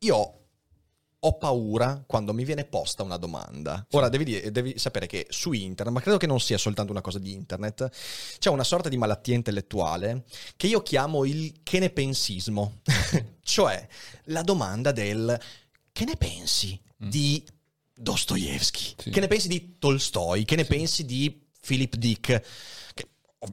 Io ho paura quando mi viene posta una domanda. Ora devi, dire- devi sapere che su internet, ma credo che non sia soltanto una cosa di internet, c'è una sorta di malattia intellettuale che io chiamo il che ne pensismo. cioè la domanda del che ne pensi di Dostoevsky? Sì. Che ne pensi di Tolstoi? Che ne pensi di Philip Dick? Che,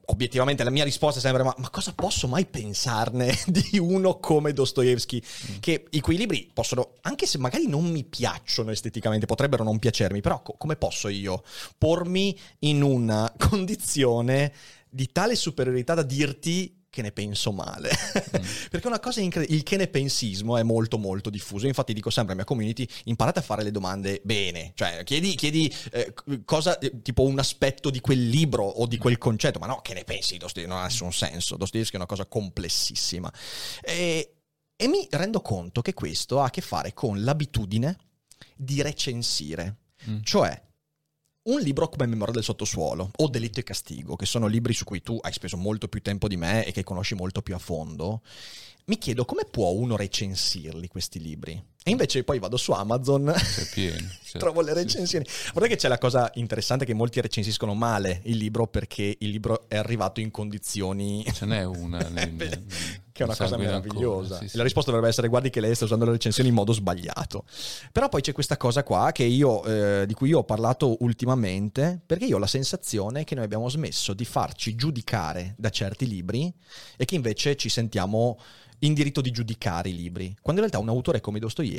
Obiettivamente la mia risposta è sempre: ma, ma cosa posso mai pensarne di uno come Dostoevsky? Che i quei libri possono, anche se magari non mi piacciono esteticamente, potrebbero non piacermi, però co- come posso io pormi in una condizione di tale superiorità da dirti che ne penso male? Perché una cosa incredibile, il che ne pensismo è molto molto diffuso. Infatti dico sempre alla mia community, imparate a fare le domande bene, cioè chiedi, chiedi eh, cosa, eh, tipo un aspetto di quel libro o di quel concetto, ma no, che ne pensi Dostoevsky? Non ha nessun senso, Dostoevsky è una cosa complessissima. E, e mi rendo conto che questo ha a che fare con l'abitudine di recensire, Mm. cioè un libro come Memoria del sottosuolo o Delitto e castigo, che sono libri su cui tu hai speso molto più tempo di me e che conosci molto più a fondo, mi chiedo come può uno recensirli questi libri. E invece poi vado su Amazon pieno. certo. trovo le recensioni. Guarda che c'è la cosa interessante che molti recensiscono male il libro perché il libro è arrivato in condizioni. Ce n'è una. nel- nel- che è una cosa meravigliosa. sì, sì. La risposta dovrebbe essere: guardi che lei sta usando le recensioni in modo sbagliato. Però poi c'è questa cosa qua che io, eh, di cui io ho parlato ultimamente, perché io ho la sensazione che noi abbiamo smesso di farci giudicare da certi libri e che invece ci sentiamo in diritto di giudicare i libri. Quando in realtà un autore come Dostoevsky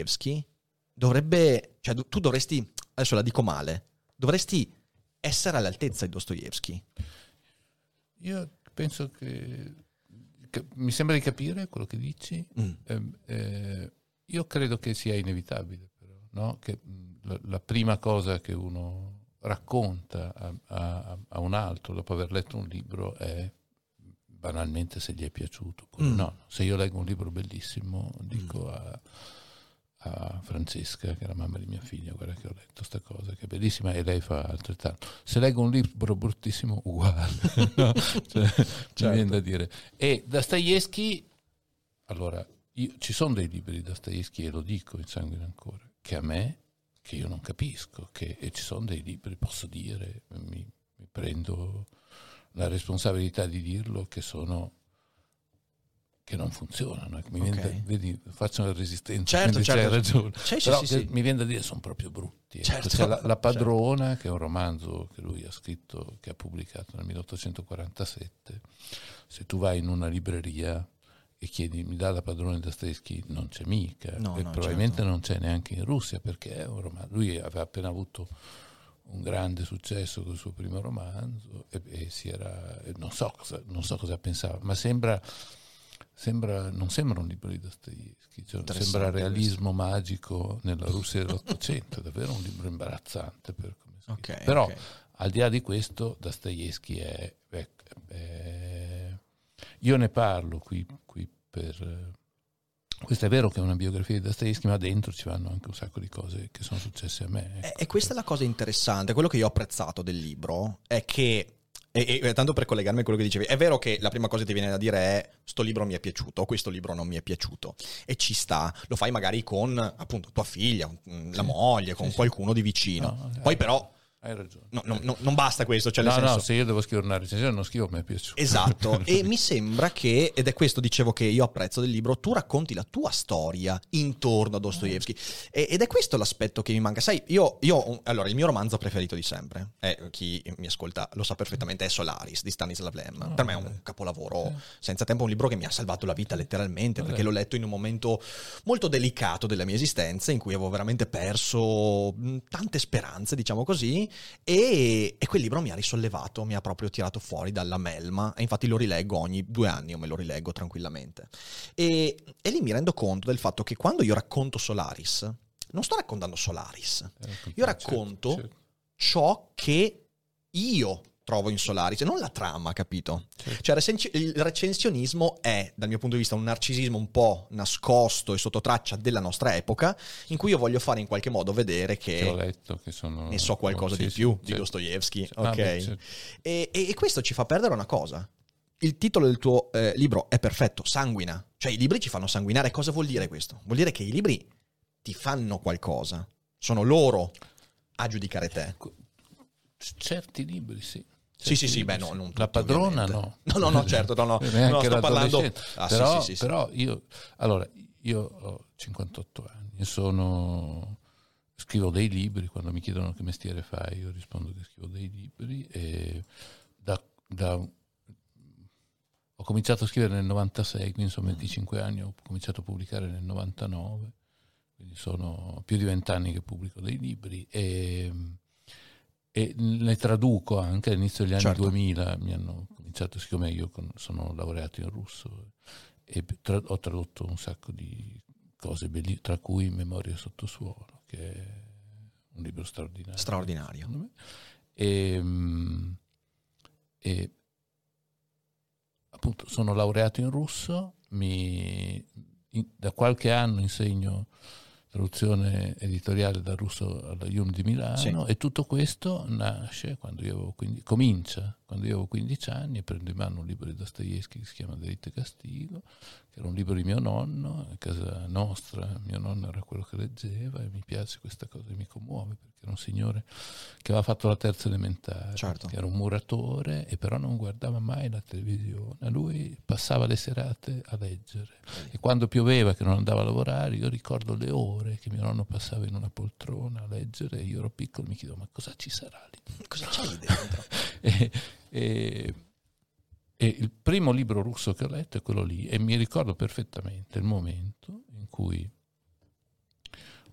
dovrebbe, cioè tu dovresti, adesso la dico male, dovresti essere all'altezza di Dostoevsky. Io penso che, che- Mi sembra di capire quello che dici. Mm. Ehm, eh, io credo che sia inevitabile, però, no? Che mh, la, la prima cosa che uno racconta a, a- a un altro dopo aver letto un libro è banalmente se gli è piaciuto. oppure Mm. No, se io leggo un libro bellissimo, dico a, a Francesca, che è la mamma di mia figlia, guarda che ho letto questa cosa, che è bellissima, e lei fa altrettanto. Se leggo un libro bruttissimo, uguale. no? Cioè, Certo. Mi viene da dire. E Dostoevsky, allora, io- ci sono dei libri di Dostoevsky, e lo dico in sangue ancora, che a me, che io non capisco, che, e ci sono dei libri, posso dire, mi, mi prendo la responsabilità di dirlo, che sono che non funzionano. Mi viene da- vedi, faccio una resistenza, Certo, certo. c'hai ragione. Sì, Però sì, sì. mi viene da dire sono proprio brutti. ecco. Certo, C'è la, la padrona, che è un romanzo che lui ha scritto, che ha pubblicato nel 1847. Se tu vai in una libreria e chiedi mi dà la padrona Dostoevsky, non c'è mica. No, e no, probabilmente certo. non c'è neanche in Russia perché è un romanzo. Lui aveva appena avuto un grande successo col suo primo romanzo e, e si era, non, so cosa, non so cosa pensava, ma sembra, sembra, non sembra un libro di Dostoevsky, cioè, sembra realismo magico nella Russia dell'Ottocento, è davvero un libro imbarazzante. Per come è scritto. Ok, Però ok. al di là di questo, Dostoevsky è, è- è- Io ne parlo qui, qui per... eh, Questo è vero che è una biografia di Dostoevsky, ma dentro ci vanno anche un sacco di cose che sono successe a me. Ecco. e questa è la cosa interessante, quello che io ho apprezzato del libro è che, e, e tanto per collegarmi a quello che dicevi, è vero che la prima cosa che ti viene da dire è sto libro mi è piaciuto, questo libro non mi è piaciuto, e ci sta, lo fai magari con appunto tua figlia, mm, la moglie, con Sì, qualcuno di vicino. No, Poi hai- però Hai ragione. no, no, no, non basta questo, cioè nel no, senso... no, se io devo scrivere una recensione non scrivo, mi è piaciuto. Esatto, e mi sembra che, ed è questo dicevo che io apprezzo del libro, tu racconti la tua storia intorno a Dostoevsky E- ed è questo l'aspetto che mi manca. Sai, io, io- allora, il mio romanzo preferito di sempre, è, chi mi ascolta lo sa perfettamente, è Solaris di Stanislav Lem. per me è un capolavoro senza tempo, un libro che mi ha salvato la vita letteralmente, perché l'ho letto in un momento molto delicato della mia esistenza, in cui avevo veramente perso tante speranze, diciamo così, e, e quel libro mi ha risollevato, mi ha proprio tirato fuori dalla melma e infatti lo rileggo ogni due anni, io me lo rileggo tranquillamente. E, e lì mi rendo conto del fatto che quando io racconto Solaris, non sto raccontando Solaris, io racconto Certo, certo. ciò che io trovo in Solaris, non la trama, capito? Certo. Cioè, il recensionismo è, dal mio punto di vista, un narcisismo un po' nascosto e sotto traccia della nostra epoca, in cui io voglio fare in qualche modo vedere Che ho letto che sono... ne so qualcosa sì, di sì, più di certo. Dostoevsky, Ah, ok? beh, certo. E, e- e questo ci fa perdere una cosa. Il titolo del tuo eh, libro è perfetto, sanguina. Cioè i libri ci fanno sanguinare. Cosa vuol dire questo? Vuol dire che i libri ti fanno qualcosa. Sono loro a giudicare te. Certi libri, sì. Sì, sì, sì, beh, no, non La padrona ovviamente. no. No, no, no, certo, no, no. No, sto parlando-. Ah, però, sì, sì, però io, allora, io ho 58 anni sono, scrivo dei libri, quando mi chiedono che mestiere fai, io rispondo che scrivo dei libri e da, da- ho cominciato a scrivere nel 96, quindi sono 25 anni, ho cominciato a pubblicare nel 99, quindi sono più di 20 anni che pubblico dei libri e, e ne traduco anche all'inizio degli anni Certo. 2000, mi hanno cominciato, siccome io sono laureato in russo e tra- ho tradotto un sacco di cose belli, tra cui Memoria sotto suolo, che è un libro straordinario. Straordinario. E, mm, e appunto sono laureato in russo, mi- in- da qualche anno insegno traduzione editoriale dal russo alla IUM di Milano Sì. e tutto questo nasce quando io avevo 15, comincia quando io avevo 15 anni prendo in mano un libro di Dostoevsky che si chiama Delitto e Castigo che era un libro di mio nonno a casa nostra mio nonno era quello che leggeva e mi piace questa cosa mi commuove perché era un signore che aveva fatto la terza elementare Certo. che era un muratore e però non guardava mai la televisione lui passava le serate a leggere e quando pioveva che non andava a lavorare io ricordo le ore che mio nonno passava in una poltrona a leggere e io ero piccolo e mi chiedevo ma cosa ci sarà lì Cosa c'è lì dentro? e, e- e il primo libro russo che ho letto è quello lì e mi ricordo perfettamente il momento in cui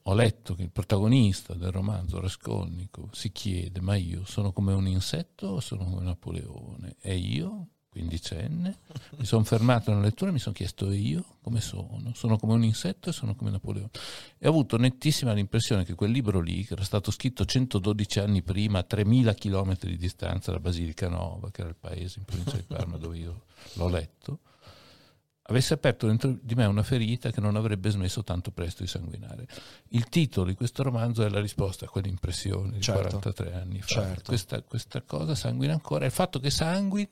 ho letto che il protagonista del romanzo Raskolnikov si chiede ma io sono come un insetto o sono come Napoleone? E io, quindicenne, mi sono fermato nella lettura e mi sono chiesto io come sono? Sono come un insetto e sono come Napoleone? E ho avuto nettissima l'impressione che quel libro lì, che era stato scritto 112 anni prima, a 3000 km di distanza da Basilica Nova, che era il paese in provincia di Parma dove io l'ho letto, avesse aperto dentro di me una ferita che non avrebbe smesso tanto presto di sanguinare. Il titolo di questo romanzo è la risposta a quell'impressione di Certo. 43 anni fa. Certo. Questa, questa cosa sanguina ancora. Il fatto che sanguini,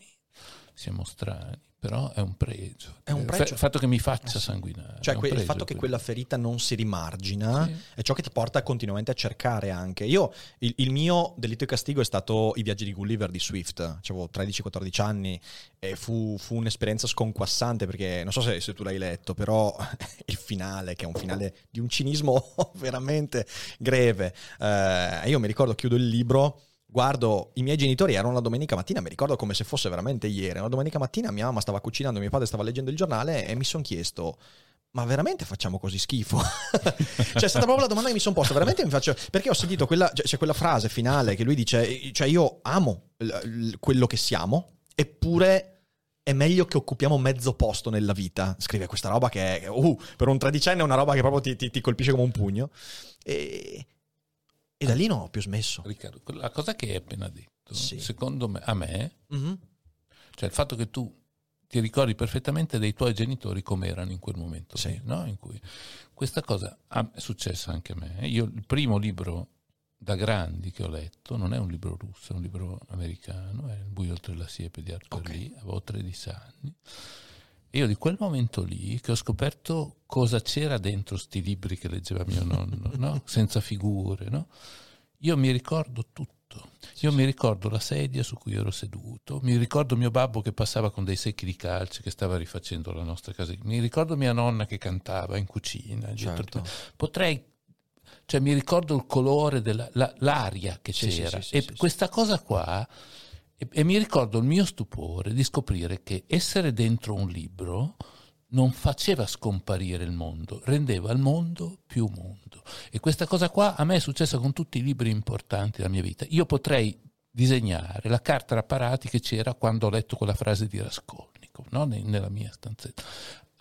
siamo strani, però è un pregio. È un pregio. Il fatto che mi faccia Eh sì. sanguinare. Cioè, que- il fatto che quella ferita non si rimargina Sì. è ciò che ti porta continuamente a cercare anche. Io, il, il mio delitto e castigo è stato i viaggi di Gulliver di Swift. Avevo 13-14 anni e fu, fu un'esperienza sconquassante perché non so se, se tu l'hai letto, però il finale, che è un finale di un cinismo veramente greve. Eh, io mi ricordo, chiudo il libro. Guardo, i miei genitori erano la domenica mattina, mi ricordo come se fosse veramente ieri. Una domenica mattina mia mamma stava cucinando, mio padre stava leggendo il giornale e mi sono chiesto: ma veramente facciamo così schifo? cioè, è stata proprio la domanda che mi sono posta. Veramente mi faccio. Perché ho sentito quella, cioè, quella frase finale che lui dice: Cioè, io amo quello che siamo, eppure è meglio che occupiamo mezzo posto nella vita. Scrive questa roba che, è, uh, per un tredicenne è una roba che proprio ti, ti- ti colpisce come un pugno. E, e da lì non ho più smesso. Riccardo, la cosa che hai appena detto, Sì. secondo me, a me, Mhm. cioè il fatto che tu ti ricordi perfettamente dei tuoi genitori come erano in quel momento, Sì. no? In cui questa cosa è successa anche a me. Io il primo libro da grandi che ho letto non è un libro russo, è un libro americano, è Il buio oltre la siepe di Arthur Ok. Lee, avevo 13 anni. Io di quel momento lì che ho scoperto cosa c'era dentro sti libri che leggeva mio nonno, no? senza figure, no? io mi ricordo tutto. Io mi ricordo la sedia su cui ero seduto, mi ricordo mio babbo che passava con dei secchi di calce che stava rifacendo la nostra casa, mi ricordo mia nonna che cantava in cucina. Certo. Potrei, cioè mi ricordo il colore dell'aria che Sì, c'era sì, sì, e questa cosa qua e, e mi ricordo il mio stupore di scoprire che essere dentro un libro non faceva scomparire il mondo, rendeva il mondo più mondo. E questa cosa qua a me è successa con tutti i libri importanti della mia vita. Io potrei disegnare la carta apparati che c'era quando ho letto quella frase di Raskolnikov no? nella mia stanzetta.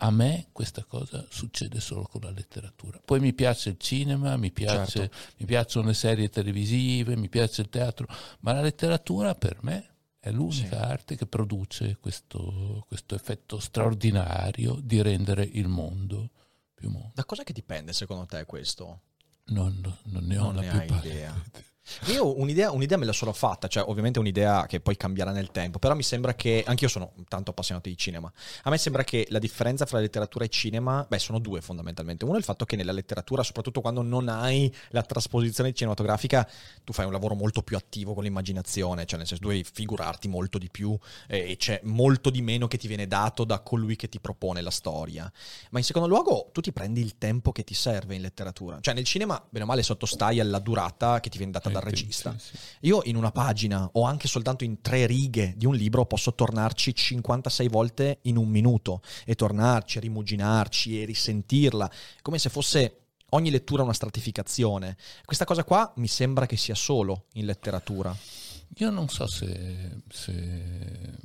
A me questa cosa succede solo con la letteratura. Poi mi piace il cinema, mi, piace, Certo. mi piacciono le serie televisive, mi piace il teatro, ma la letteratura per me è l'unica arte che produce questo, questo effetto straordinario di rendere il mondo più mondo. Da cosa che dipende secondo te questo? Non, non ne ho Non la ne più idea. Io un'idea, un'idea me la sono fatta, cioè ovviamente un'idea che poi cambierà nel tempo, però mi sembra che, anch'io sono tanto appassionato di cinema, a me sembra che la differenza fra letteratura e cinema, beh sono due fondamentalmente, uno è il fatto che nella letteratura, soprattutto quando non hai la trasposizione cinematografica, tu fai un lavoro molto più attivo con l'immaginazione, cioè nel senso tu devi figurarti molto di più eh, e c'è molto di meno che ti viene dato da colui che ti propone la storia. Ma in secondo luogo tu ti prendi il tempo che ti serve in letteratura, cioè nel cinema bene o male sottostai alla durata che ti viene data Eh, sì, regista. sì, sì. Io in una pagina o anche soltanto in tre righe di un libro posso tornarci 56 volte in un minuto e tornarci, rimuginarci e risentirla, come se fosse ogni lettura una stratificazione. Questa cosa qua mi sembra che sia solo in letteratura. Io non so se, se-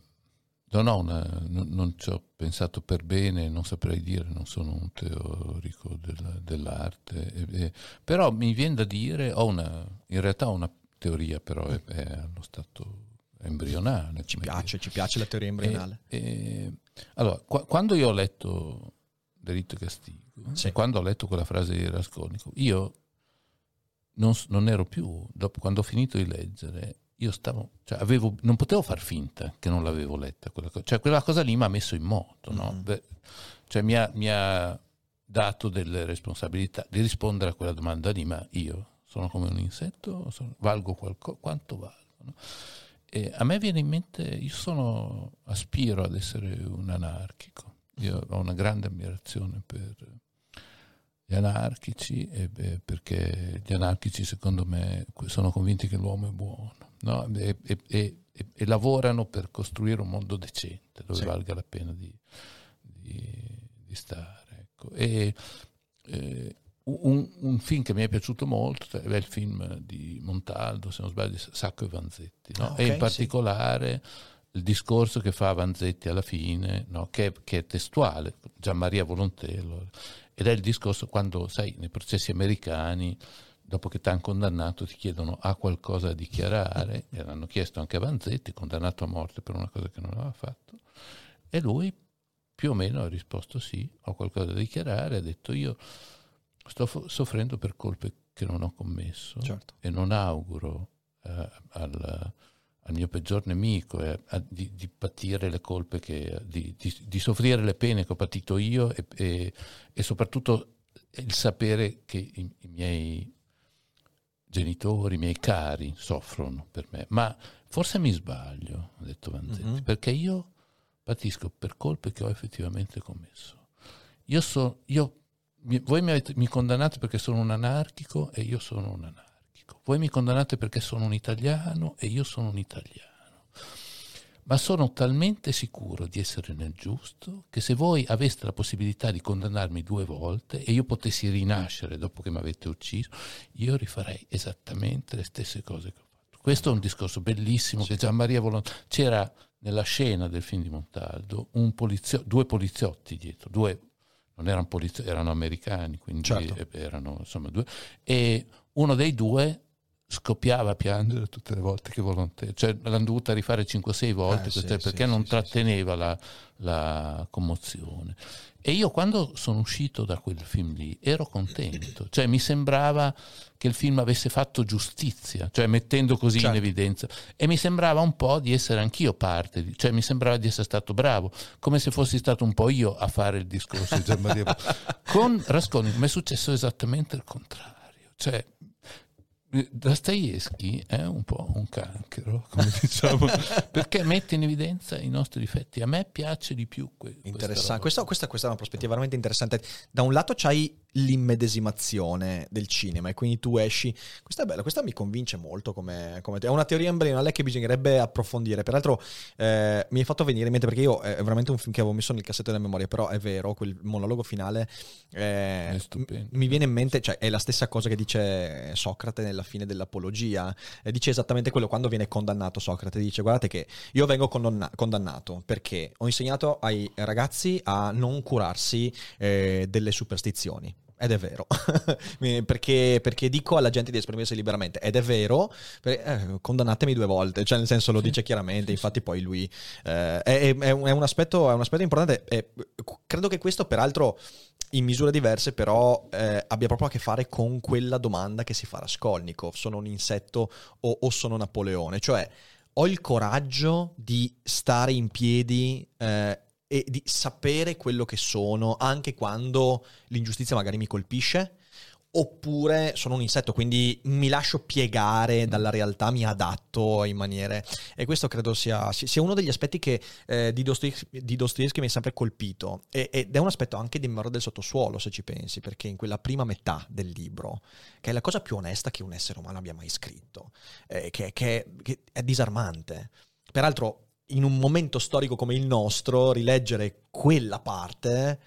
non, ho una- non, non ci ho pensato per bene, non saprei dire, non sono un teorico della- dell'arte, e- e- però mi viene da dire, ho una, in realtà ho una teoria, però è, è allo stato embrionale. Ci piace, ci piace la teoria embrionale. e- allora, qua- quando io ho letto Delitto e Castigo, Sì. quando ho letto quella frase di Raskolnikov, io non, non ero più, dopo, quando ho finito di leggere, io stavo, cioè avevo, non potevo far finta che non l'avevo letta, quella cosa, cioè quella cosa lì mi ha messo in moto, no? Mhm. Beh, cioè mi ha, mi ha dato delle responsabilità di rispondere a quella domanda lì, ma io sono come un insetto, Sono- valgo qualcosa, quanto valgo? no? E a me viene in mente, io sono, aspiro ad essere un anarchico, io ho una grande ammirazione per gli anarchici, beh, perché gli anarchici secondo me sono convinti che l'uomo è buono no? e, e- e- e- lavorano per costruire un mondo decente dove Sì. valga la pena di, di- di stare. ecco. E, eh, un, un film che mi è piaciuto molto è il film di Montaldo, se non sbaglio, Sacco e Vanzetti, no? Ah, ok, e in sì. Il discorso che fa Vanzetti alla fine, no? che, è, che è testuale, Gianmaria Volontello, ed è il discorso quando, sai, nei processi americani, dopo che ti hanno condannato, ti chiedono ha qualcosa da dichiarare, e l'hanno chiesto anche a Vanzetti, condannato a morte per una cosa che non aveva fatto, e lui più o meno ha risposto sì, ho qualcosa da dichiarare, ha detto io sto fo- soffrendo per colpe che non ho commesso Certo. e non auguro eh, al, al mio peggior nemico eh, a- di, di patire le colpe, che, di, di- di soffrire le pene che ho patito io e, e- e soprattutto il sapere che i, i miei genitori, i miei cari soffrono per me. Ma forse mi sbaglio, ha detto Vanzetti, Mhm. perché io patisco per colpe che ho effettivamente commesso. Io so, io, mi- voi mi, avete, mi condannate perché sono un anarchico e io sono un anarchico. Voi mi condannate perché sono un italiano e io sono un italiano. Ma sono talmente sicuro di essere nel giusto che se voi aveste la possibilità di condannarmi due volte e io potessi rinascere dopo che mi avete ucciso, io rifarei esattamente le stesse cose che ho fatto. Questo è un discorso bellissimo che Gianmaria Volonté... C'era nella scena del film di Montaldo un polizio- due poliziotti dietro, due non erano poliziotti, erano americani, quindi Certo. erano insomma due, e uno dei due scoppiava a piangere tutte le volte che volonté, cioè l'hanno dovuta rifare 5-6 volte Eh, sì, queste- sì, perché sì, non sì, tratteneva la, la commozione. E io quando sono uscito da quel film lì ero contento, cioè mi sembrava che il film avesse fatto giustizia, cioè mettendo così Certo. in evidenza, e mi sembrava un po' di essere anch'io parte, di- cioè mi sembrava di essere stato bravo, come se fossi stato un po' io a fare il discorso di Gianmaria. Con Raskolnikov mi è successo esattamente il contrario, cioè Dostoevsky è un po' un cancro, come diciamo, perché mette in evidenza i nostri difetti. A me piace di più que- Interessante. Questa, questa- questa è una prospettiva veramente interessante. Da un lato c'hai l'immedesimazione del cinema e quindi tu esci. Questa è bella, questa mi convince molto come, come te. È una teoria embrionale che bisognerebbe approfondire. Peraltro eh, mi hai fatto venire in mente perché io è veramente un film che avevo messo nel cassetto della memoria, però è vero, quel monologo finale eh, mi viene in mente, cioè è la stessa cosa che dice Socrate nella fine dell'Apologia. Eh, dice esattamente quello quando viene condannato Socrate, dice guardate che io vengo condanna- condannato perché ho insegnato ai ragazzi a non curarsi eh, delle superstizioni ed è vero, perché, perché, dico alla gente di esprimersi liberamente, ed è vero, perché, eh, condannatemi due volte, cioè nel senso lo dice chiaramente, infatti poi lui eh, è, è, un, è, un aspetto, è, un aspetto, importante, credo che questo peraltro in misure diverse però eh, abbia proprio a che fare con quella domanda che si fa Raskolnikov, sono un insetto o, o sono Napoleone, cioè ho il coraggio di stare in piedi eh, e di sapere quello che sono anche quando l'ingiustizia magari mi colpisce oppure sono un insetto, quindi mi lascio piegare dalla realtà, mi adatto in maniere... E questo credo sia, sia uno degli aspetti che eh, di, Dostoevsky, di Dostoevsky mi è sempre colpito e, ed è un aspetto anche di memoria del sottosuolo, se ci pensi, perché in quella prima metà del libro, che è la cosa più onesta che un essere umano abbia mai scritto, eh, che, che, che è disarmante. Peraltro in un momento storico come il nostro, rileggere quella parte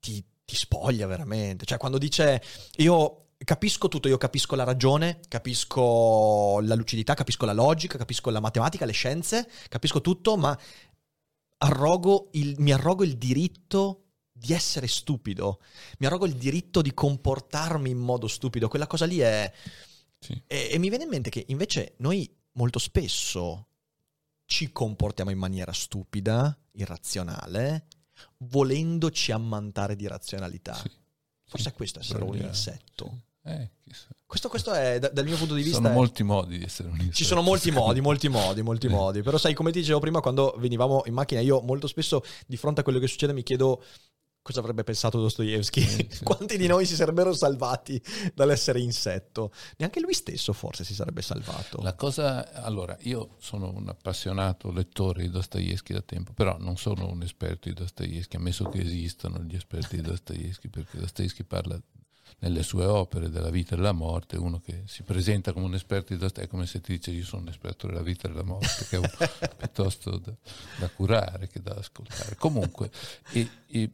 ti, ti spoglia veramente. Cioè, quando dice io capisco tutto, io capisco la ragione, capisco la lucidità, capisco la logica, capisco la matematica, le scienze, capisco tutto, ma arrogo il, mi arrogo il diritto di essere stupido, mi arrogo il diritto di comportarmi in modo stupido. Quella cosa lì è... Sì. E, e mi viene in mente che invece noi molto spesso ci comportiamo in maniera stupida, irrazionale, volendoci ammantare di razionalità. Sì, Forse sì, è questo essere un insetto. Eh, questo, questo, è dal mio punto di vista. Ci sono è... molti modi di essere un insetto. Ci sono molti modi, molti modi, molti modi. Però sai, come ti dicevo prima, quando venivamo in macchina, io molto spesso di fronte a quello che succede mi chiedo cosa avrebbe pensato Dostoevsky? Sì. Quanti di noi si sarebbero salvati dall'essere insetto? Neanche lui stesso forse si sarebbe salvato. La cosa, allora, io sono un appassionato lettore di Dostoevsky da tempo, però non sono un esperto di Dostoevsky, ammesso che esistano gli esperti di Dostoevsky, perché Dostoevsky parla nelle sue opere della vita e della morte, uno che si presenta come un esperto di Dostoevsky è come se ti dice io sono un esperto della vita e della morte, che è un, piuttosto da, da, curare che da ascoltare. Comunque, e, e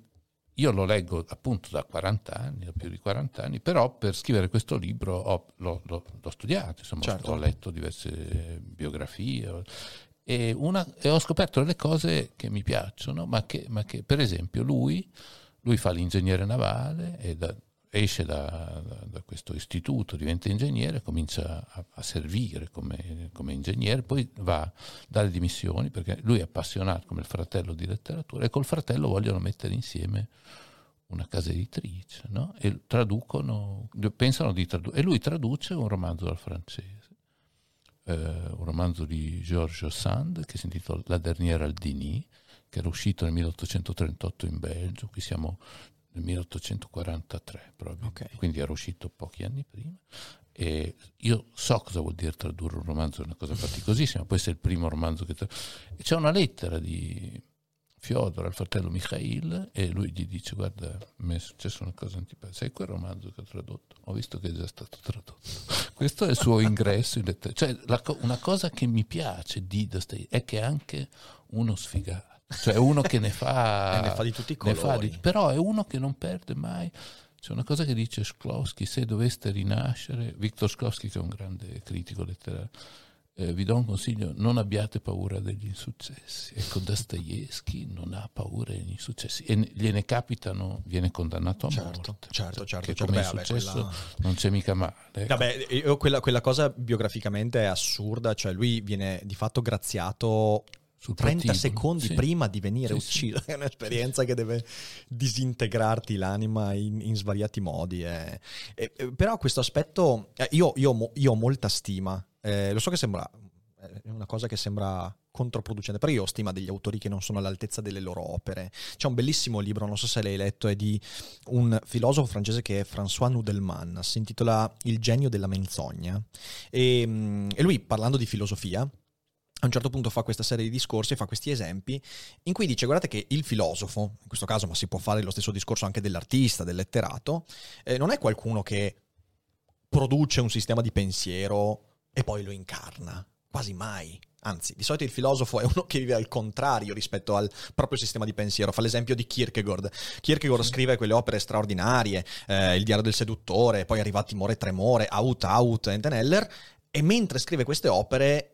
io lo leggo appunto da 40 anni, da più di 40 anni, però per scrivere questo libro ho, l'ho, l'ho, l'ho, studiato, insomma, certo. ho letto diverse biografie e, una, e, ho scoperto delle cose che mi piacciono, ma che, ma che per esempio lui, lui, fa l'ingegnere navale e da, esce da, da, questo istituto, diventa ingegnere, comincia a, a servire come, come, ingegnere, poi va dalle dimissioni perché lui è appassionato come il fratello di letteratura e col fratello vogliono mettere insieme una casa editrice no? e traducono, pensano di tradurre, e lui traduce un romanzo dal francese, eh, un romanzo di Georges Sand che si intitola La dernière Aldini, che era uscito nel 1838 in Belgio, qui siamo nel 1843 proprio, okay. quindi era uscito pochi anni prima. E io so cosa vuol dire tradurre un romanzo, è una cosa faticosissima, poi è il primo romanzo che... Tra... E c'è una lettera di Fiodor al fratello Mikhail e lui gli dice guarda, mi è successa una cosa antipatica, sai quel romanzo che ho tradotto? Ho visto che è già stato tradotto. Questo è il suo ingresso in letteratura. Cioè, la, una cosa che mi piace di Dostoevsky è che è anche uno sfigato cioè uno che ne fa, ne fa di tutti i colori. Di, però è uno che non perde mai. C'è una cosa che dice Shklovsky, se doveste rinascere, Viktor Shklovsky che è un grande critico letterario, eh, vi do un consiglio, non abbiate paura degli insuccessi. Ecco, Dostoevsky non ha paura degli insuccessi e gliene capitano, viene condannato a certo, morte. Certo, certo. Certo. come è successo quella... non c'è mica male. Ecco. Vabbè, quella, quella cosa biograficamente è assurda, cioè lui viene di fatto graziato 30 secondi sì. prima di venire sì, ucciso, sì. è un'esperienza che deve disintegrarti l'anima in, in svariati modi. Eh. E, però questo aspetto, eh, io, io, io, ho molta stima, eh, lo so che sembra è una cosa che sembra controproducente, però io ho stima degli autori che non sono all'altezza delle loro opere. C'è un bellissimo libro, non so se l'hai letto, è di un filosofo francese che è François Nudelman, si intitola Il genio della menzogna. E, e lui, parlando di filosofia, a un certo punto fa questa serie di discorsi e fa questi esempi in cui dice guardate che il filosofo, in questo caso ma si può fare lo stesso discorso anche dell'artista, del letterato, eh, non è qualcuno che produce un sistema di pensiero e poi lo incarna, quasi mai. Anzi, di solito il filosofo è uno che vive al contrario rispetto al proprio sistema di pensiero. Fa l'esempio di Kierkegaard. Kierkegaard scrive quelle opere straordinarie, eh, Il diario del seduttore, poi arriva Timore e Tremore, Out Out, Enteneller, e mentre scrive queste opere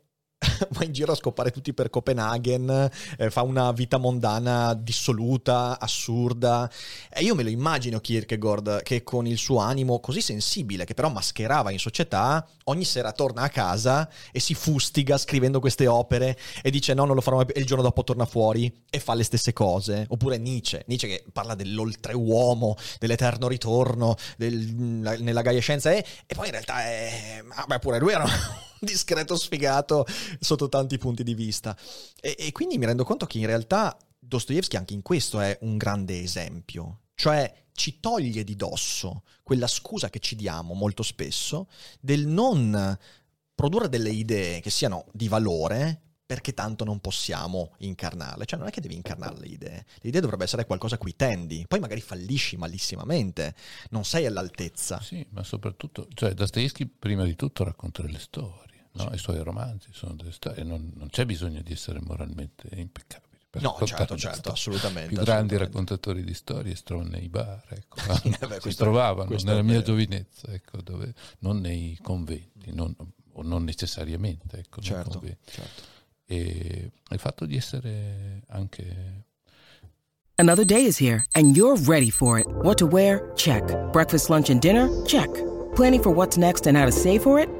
va in giro a scopare tutti per Copenaghen, eh, fa una vita mondana dissoluta, assurda. E io me lo immagino Kierkegaard che con il suo animo così sensibile, che però mascherava in società, ogni sera torna a casa e si fustiga scrivendo queste opere e dice no, non lo farò mai più, e il giorno dopo torna fuori e fa le stesse cose. Oppure Nietzsche, Nietzsche che parla dell'oltreuomo, dell'eterno ritorno, del, nella Gaia Scienza, e, e poi in realtà è... Ah, beh, pure lui era discreto sfigato sotto tanti punti di vista. E, e quindi mi rendo conto che in realtà Dostoevsky anche in questo è un grande esempio. Cioè ci toglie di dosso quella scusa che ci diamo molto spesso del non produrre delle idee che siano di valore perché tanto non possiamo incarnarle. Cioè non è che devi incarnare le idee, le idee dovrebbe essere qualcosa a cui tendi, poi magari fallisci malissimamente, non sei all'altezza. Sì, ma soprattutto, cioè Dostoevsky prima di tutto racconta le storie no? i suoi romanzi sono delle storie, non, non c'è bisogno di essere moralmente impeccabili. No, certo, certo, assolutamente. I più grandi raccontatori di storie si trovano nei bar, ecco, eh si trovavano nella mia giovinezza, ecco, dove, non nei conventi, non, o non necessariamente. Ecco, certo, certo. E il fatto di essere anche... Another day is here and you're ready for it. What to wear? Check. Breakfast, lunch and dinner? Check. Planning for what's next and how to save for it?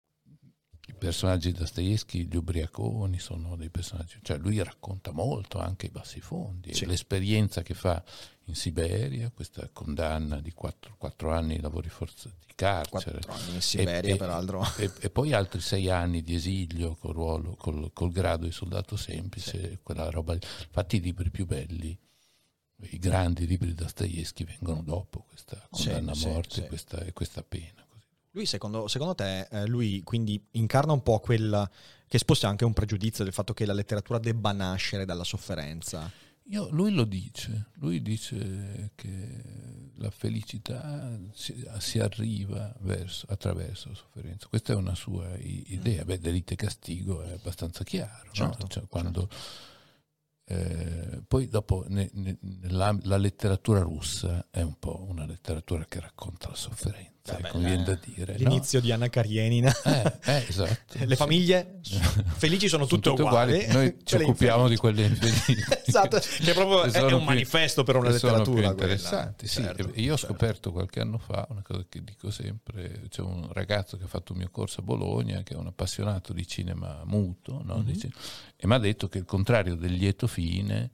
I personaggi Dostoevsky, gli ubriaconi, sono dei personaggi... Cioè lui racconta molto anche i bassi fondi. Sì. L'esperienza che fa in Siberia, questa condanna di quattro, quattro anni di lavori forzati di carcere. Quattro anni in Siberia, e, peraltro. E, e, poi altri sei anni di esilio col, ruolo, col, col grado di soldato semplice, sì. quella roba. Infatti i libri più belli, i grandi libri di Dostoevsky vengono dopo questa condanna a morte e questa, questa pena. Lui, secondo, secondo te, eh, lui quindi incarna un po' quel che sposta anche un pregiudizio del fatto che la letteratura debba nascere dalla sofferenza? Io, lui lo dice, lui dice che la felicità si, si arriva verso, attraverso la sofferenza. Questa è una sua idea. Beh, delite e castigo è abbastanza chiaro. Certo, no? cioè, certo. quando, eh, poi dopo ne, ne, la, la letteratura russa è un po' una letteratura che racconta la sofferenza Vabbè, conviene da dire. L'inizio no? di Anna Karenina. Eh, eh, esatto. Le famiglie felici sono, sono tutte, tutte uguali. uguali. Noi ci occupiamo di quelle infelici. esatto, che proprio è, un più, manifesto per una letteratura. Interessanti. Sì, certo, io ho certo. scoperto qualche anno fa una cosa che dico sempre. C'è un ragazzo che ha fatto il mio corso a Bologna, che è un appassionato di cinema muto, no? mm-hmm. e mi ha detto che il contrario del lieto fine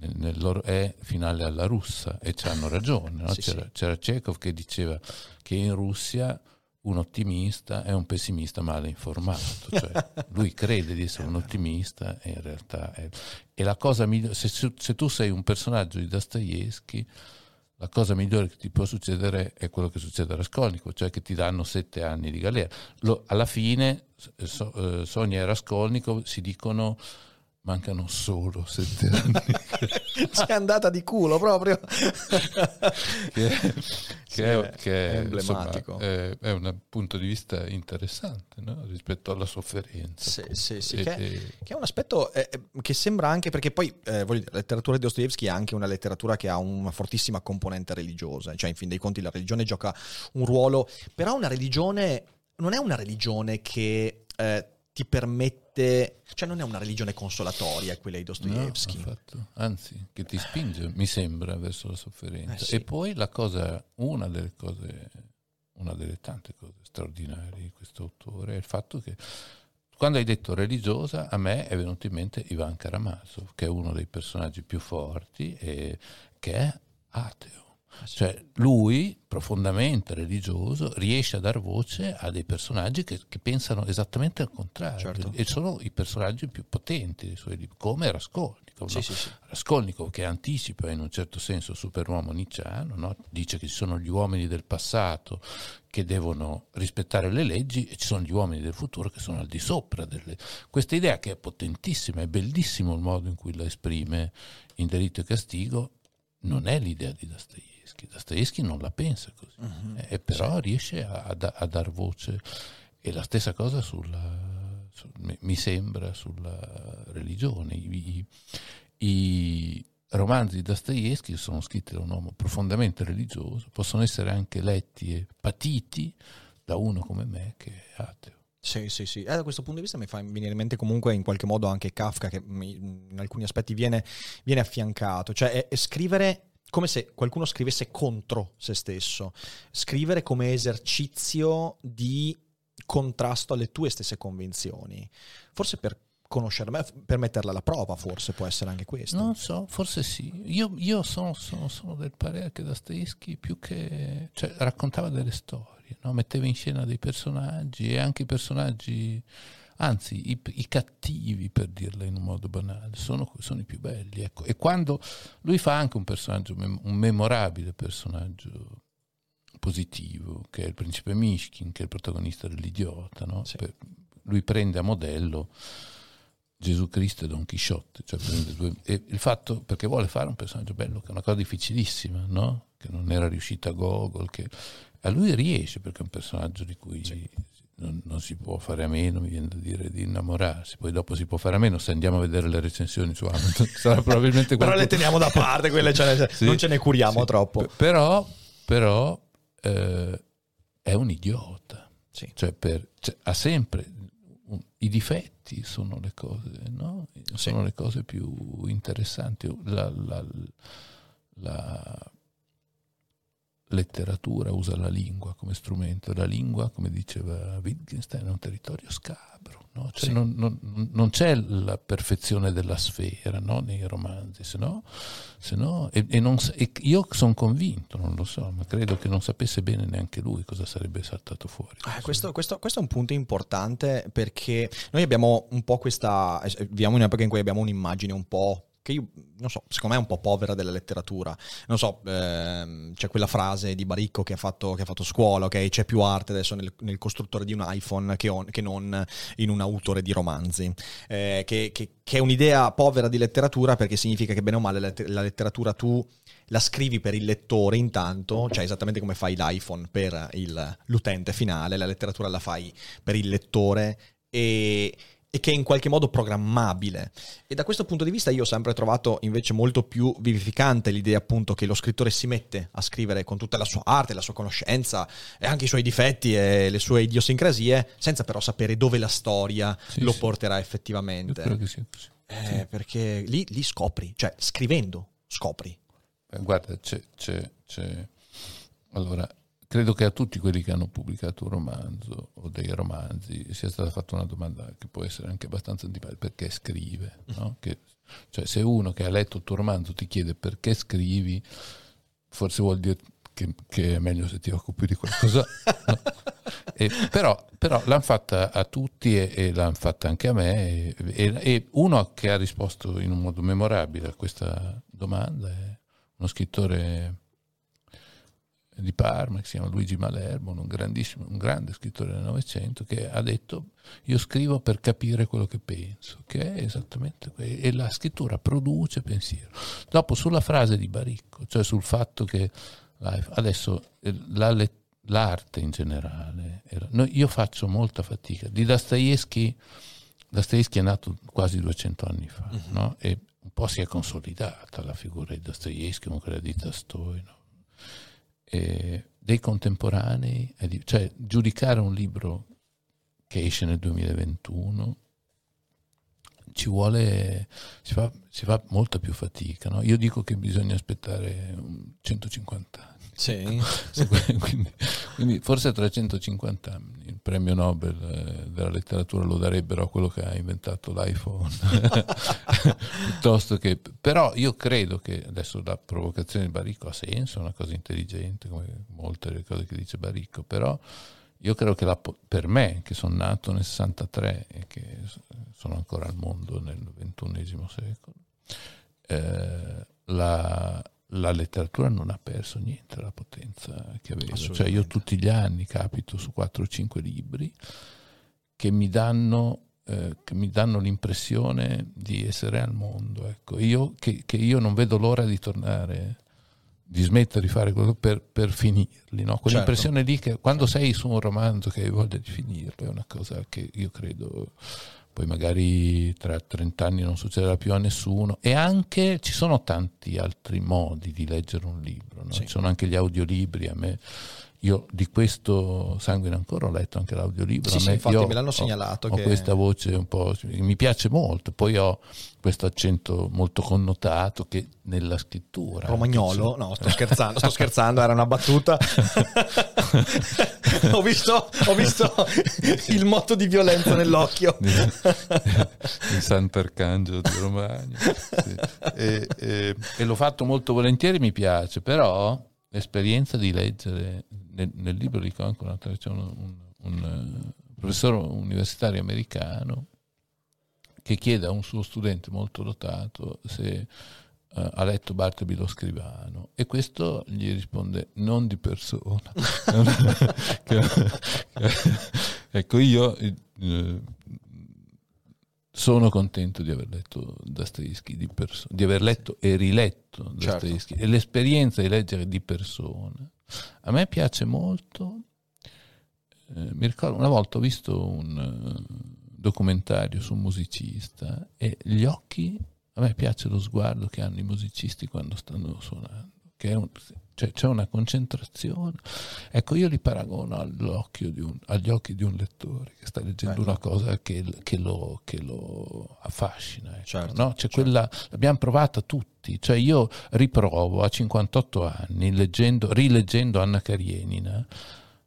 nel loro è finale alla russa e ci hanno ragione. No? sì, c'era, sì. c'era Chekhov che diceva che in Russia un ottimista è un pessimista male informato, cioè lui crede di essere un ottimista e in realtà è... E la cosa migliore, se, se tu sei un personaggio di Dostoevsky, la cosa migliore che ti può succedere è quello che succede a Raskolnikov, cioè che ti danno sette anni di galera. Lo, alla fine so, eh, Sonia e Raskolnikov si dicono Mancano solo sette anni. Ci è andata di culo proprio. che, che, è, che è, emblematico. Insomma, è, è, un punto di vista interessante no? rispetto alla sofferenza. Sì, sì, sì. E, che, e... che, è un aspetto eh, che sembra anche, perché poi eh, dire, la letteratura di Dostoevsky è anche una letteratura che ha una fortissima componente religiosa, cioè in fin dei conti la religione gioca un ruolo, però una religione non è una religione che... Eh, ti permette, cioè non è una religione consolatoria quella di Dostoevsky. No, Anzi, che ti spinge, mi sembra, verso la sofferenza. Eh sì. E poi la cosa, una delle cose, una delle tante cose straordinarie di questo autore è il fatto che quando hai detto religiosa, a me è venuto in mente Ivan Karamazov, che è uno dei personaggi più forti e che è ateo Cioè lui, profondamente religioso, riesce a dar voce a dei personaggi che, che pensano esattamente al contrario Certo. e sono i personaggi più potenti dei suoi libri, come Raskolnikov. Sì, no? sì, sì. Raskolnikov che anticipa in un certo senso il superuomo nicciano, no? dice che ci sono gli uomini del passato che devono rispettare le leggi e ci sono gli uomini del futuro che sono al di sopra delle... Questa idea che è potentissima, è bellissimo il modo in cui la esprime in Delitto e Castigo, non è l'idea di Dostoevsky. Dostoevsky non la pensa così, eh, però riesce a, a a dar voce. E la stessa cosa sulla, su- mi- sembra sulla religione. I, i- i romanzi di Dostoevsky sono scritti da un uomo profondamente religioso, possono essere anche letti e patiti da uno come me che è ateo. Sì, sì, sì. Eh, da questo punto di vista mi fa venire in mente comunque in qualche modo anche Kafka che in alcuni aspetti viene, viene affiancato. Cioè è, è scrivere come se qualcuno scrivesse contro se stesso. Scrivere come esercizio di contrasto alle tue stesse convinzioni. Forse per conoscerla, per metterla alla prova, forse può essere anche questo. Non so, forse sì. Io, io sono, sono- sono del parere che Dostoevsky più che... Cioè, raccontava delle storie, no? metteva in scena dei personaggi e anche i personaggi, anzi i, i cattivi per dirla in un modo banale, sono, sono i più belli. Ecco. E quando lui fa anche un personaggio, un memorabile personaggio positivo, che è il principe Mishkin, che è il protagonista dell'idiota, no? Sì. Per- lui prende a modello Gesù Cristo e Don Chisciotte, cioè due- e il fatto perché vuole fare un personaggio bello, che è una cosa difficilissima, no? Che non era riuscita a Gogol, che a lui riesce perché è un personaggio di cui non, non si può fare a meno, mi viene da dire, di innamorarsi. Poi dopo si può fare a meno, se andiamo a vedere le recensioni su Amazon, sarà probabilmente Però le qualcuno- teniamo da parte, quelle ce Sì, non ce ne curiamo sì. troppo. P- Però, però eh, è un idiota. Sì. Cioè, per- cioè, ha sempre un- i difetti sono le cose, no? Sono le cose più interessanti. La, la- la letteratura usa la lingua come strumento. La lingua, come diceva Wittgenstein, è un territorio scabro. no? Cioè, Sì. non, non- non c'è la perfezione della sfera no? nei romanzi, se no, se no- e, e non e io sono convinto, non lo so, ma credo che non sapesse bene neanche lui cosa sarebbe saltato fuori. Eh, questo, questo- questo è un punto importante perché noi abbiamo un po' questa. eh, Viviamo in un'epoca in cui abbiamo un'immagine un po'. Che io non so, secondo me è un po' povera della letteratura. Non so, ehm, c'è quella frase di Baricco che ha fatto, che ha fatto scuola, ok? C'è più arte adesso nel, nel costruttore di un iPhone che, on- che non in un autore di romanzi. Eh, che, che- che è un'idea povera di letteratura perché significa che bene o male la, la letteratura tu la scrivi per il lettore intanto, cioè esattamente come fai l'iPhone per il- l'utente finale, la letteratura la fai per il lettore e, e che è in qualche modo programmabile. E da questo punto di vista io ho sempre trovato invece molto più vivificante l'idea appunto che lo scrittore si mette a scrivere con tutta la sua arte, la sua conoscenza e anche i suoi difetti e le sue idiosincrasie, senza però sapere dove la storia Sì, lo sì. porterà Io effettivamente. credo che sia così. Eh, Perché lì, lì scopri, cioè scrivendo scopri. Eh, Guarda, c'è, c'è- c'è- Allora, credo che a tutti quelli che hanno pubblicato un romanzo o dei romanzi sia stata fatta una domanda che può essere anche abbastanza antipatica, perché scrive? no? Che- cioè, se uno che ha letto il tuo romanzo ti chiede perché scrivi, forse vuol dire che, che è meglio se ti occupi di qualcosa. no? E però però l'hanno fatta a tutti e, e l'hanno fatta anche a me. E, e- e uno che ha risposto in un modo memorabile a questa domanda è uno scrittore di Parma che si chiama Luigi Malerbo, un grandissimo, un grande scrittore del Novecento, che ha detto io scrivo per capire quello che penso, che è esattamente quello. E la scrittura produce pensiero. Dopo sulla frase di Baricco, cioè sul fatto che adesso eh, la l'arte in generale, io faccio molta fatica. Di Dostoevsky, Dostoevsky è nato quasi 200 anni fa, no? e un po' si è consolidata la figura di Dostoevsky, come quella di Tolstoi, no? E dei contemporanei, cioè giudicare un libro che esce nel 2021 ci vuole, si fa, si fa molta più fatica. no? Io dico che bisogna aspettare um, 150 anni. Sì. Sì, quindi, quindi forse tra 150 anni il premio Nobel eh, della letteratura lo darebbero a quello che ha inventato l'iPhone piuttosto che... Però io credo che adesso la provocazione di Baricco ha senso, è una cosa intelligente, come molte delle cose che dice Baricco, però io credo che la, per me, che sono nato nel 63 e che sono ancora al mondo nel XXI secolo, eh, la, la, letteratura non ha perso niente la potenza che aveva. Cioè io tutti gli anni capito su 4 o 5 libri che mi danno, eh, che mi danno l'impressione di essere al mondo. Ecco. Io, che, che io non vedo l'ora di tornare di smettere di fare quello per, per finirli, no? quell'impressione certo. lì che quando sei su un romanzo che hai voglia di finirlo è una cosa che io credo poi magari tra 30 anni non succederà più a nessuno e anche ci sono tanti altri modi di leggere un libro, no? sì. ci sono anche gli audiolibri, a me io di questo Sanguine ancora ho letto anche l'audiolibro. Sì, me, sì infatti me l'hanno segnalato. Ho, che... ho, questa voce un po'. mi piace molto. Poi ho questo accento molto connotato che nella scrittura. Romagnolo? No, sto scherzando, sto scherzando, era una battuta. ho, visto, ho visto il motto di violenza nell'occhio. Il Sant'Arcangelo di Romagna. Sì. E, e, e l'ho fatto molto volentieri, mi piace, però l'esperienza di leggere nel, nel libro di Concord c'è un, un, un uh, professore universitario americano che chiede a un suo studente molto dotato se uh, ha letto Bartleby lo scrivano e questo gli risponde non di persona. ecco, io uh, sono contento di aver letto Dostoevsky di persona, di aver letto e riletto Dostoevsky certo. e l'esperienza di leggere di persona. A me piace molto. Eh, mi ricordo una volta ho visto un uh, documentario su un musicista e gli occhi, a me piace lo sguardo che hanno i musicisti quando stanno suonando, che un, cioè, c'è una concentrazione. Ecco, io li paragono un, agli occhi di un lettore che sta leggendo Bello. una cosa che, che, lo, che lo, affascina. Ecco, certo, no? certo. Quella, l'abbiamo provata tutti. Cioè, io riprovo a 58 anni, leggendo, rileggendo Anna Karenina,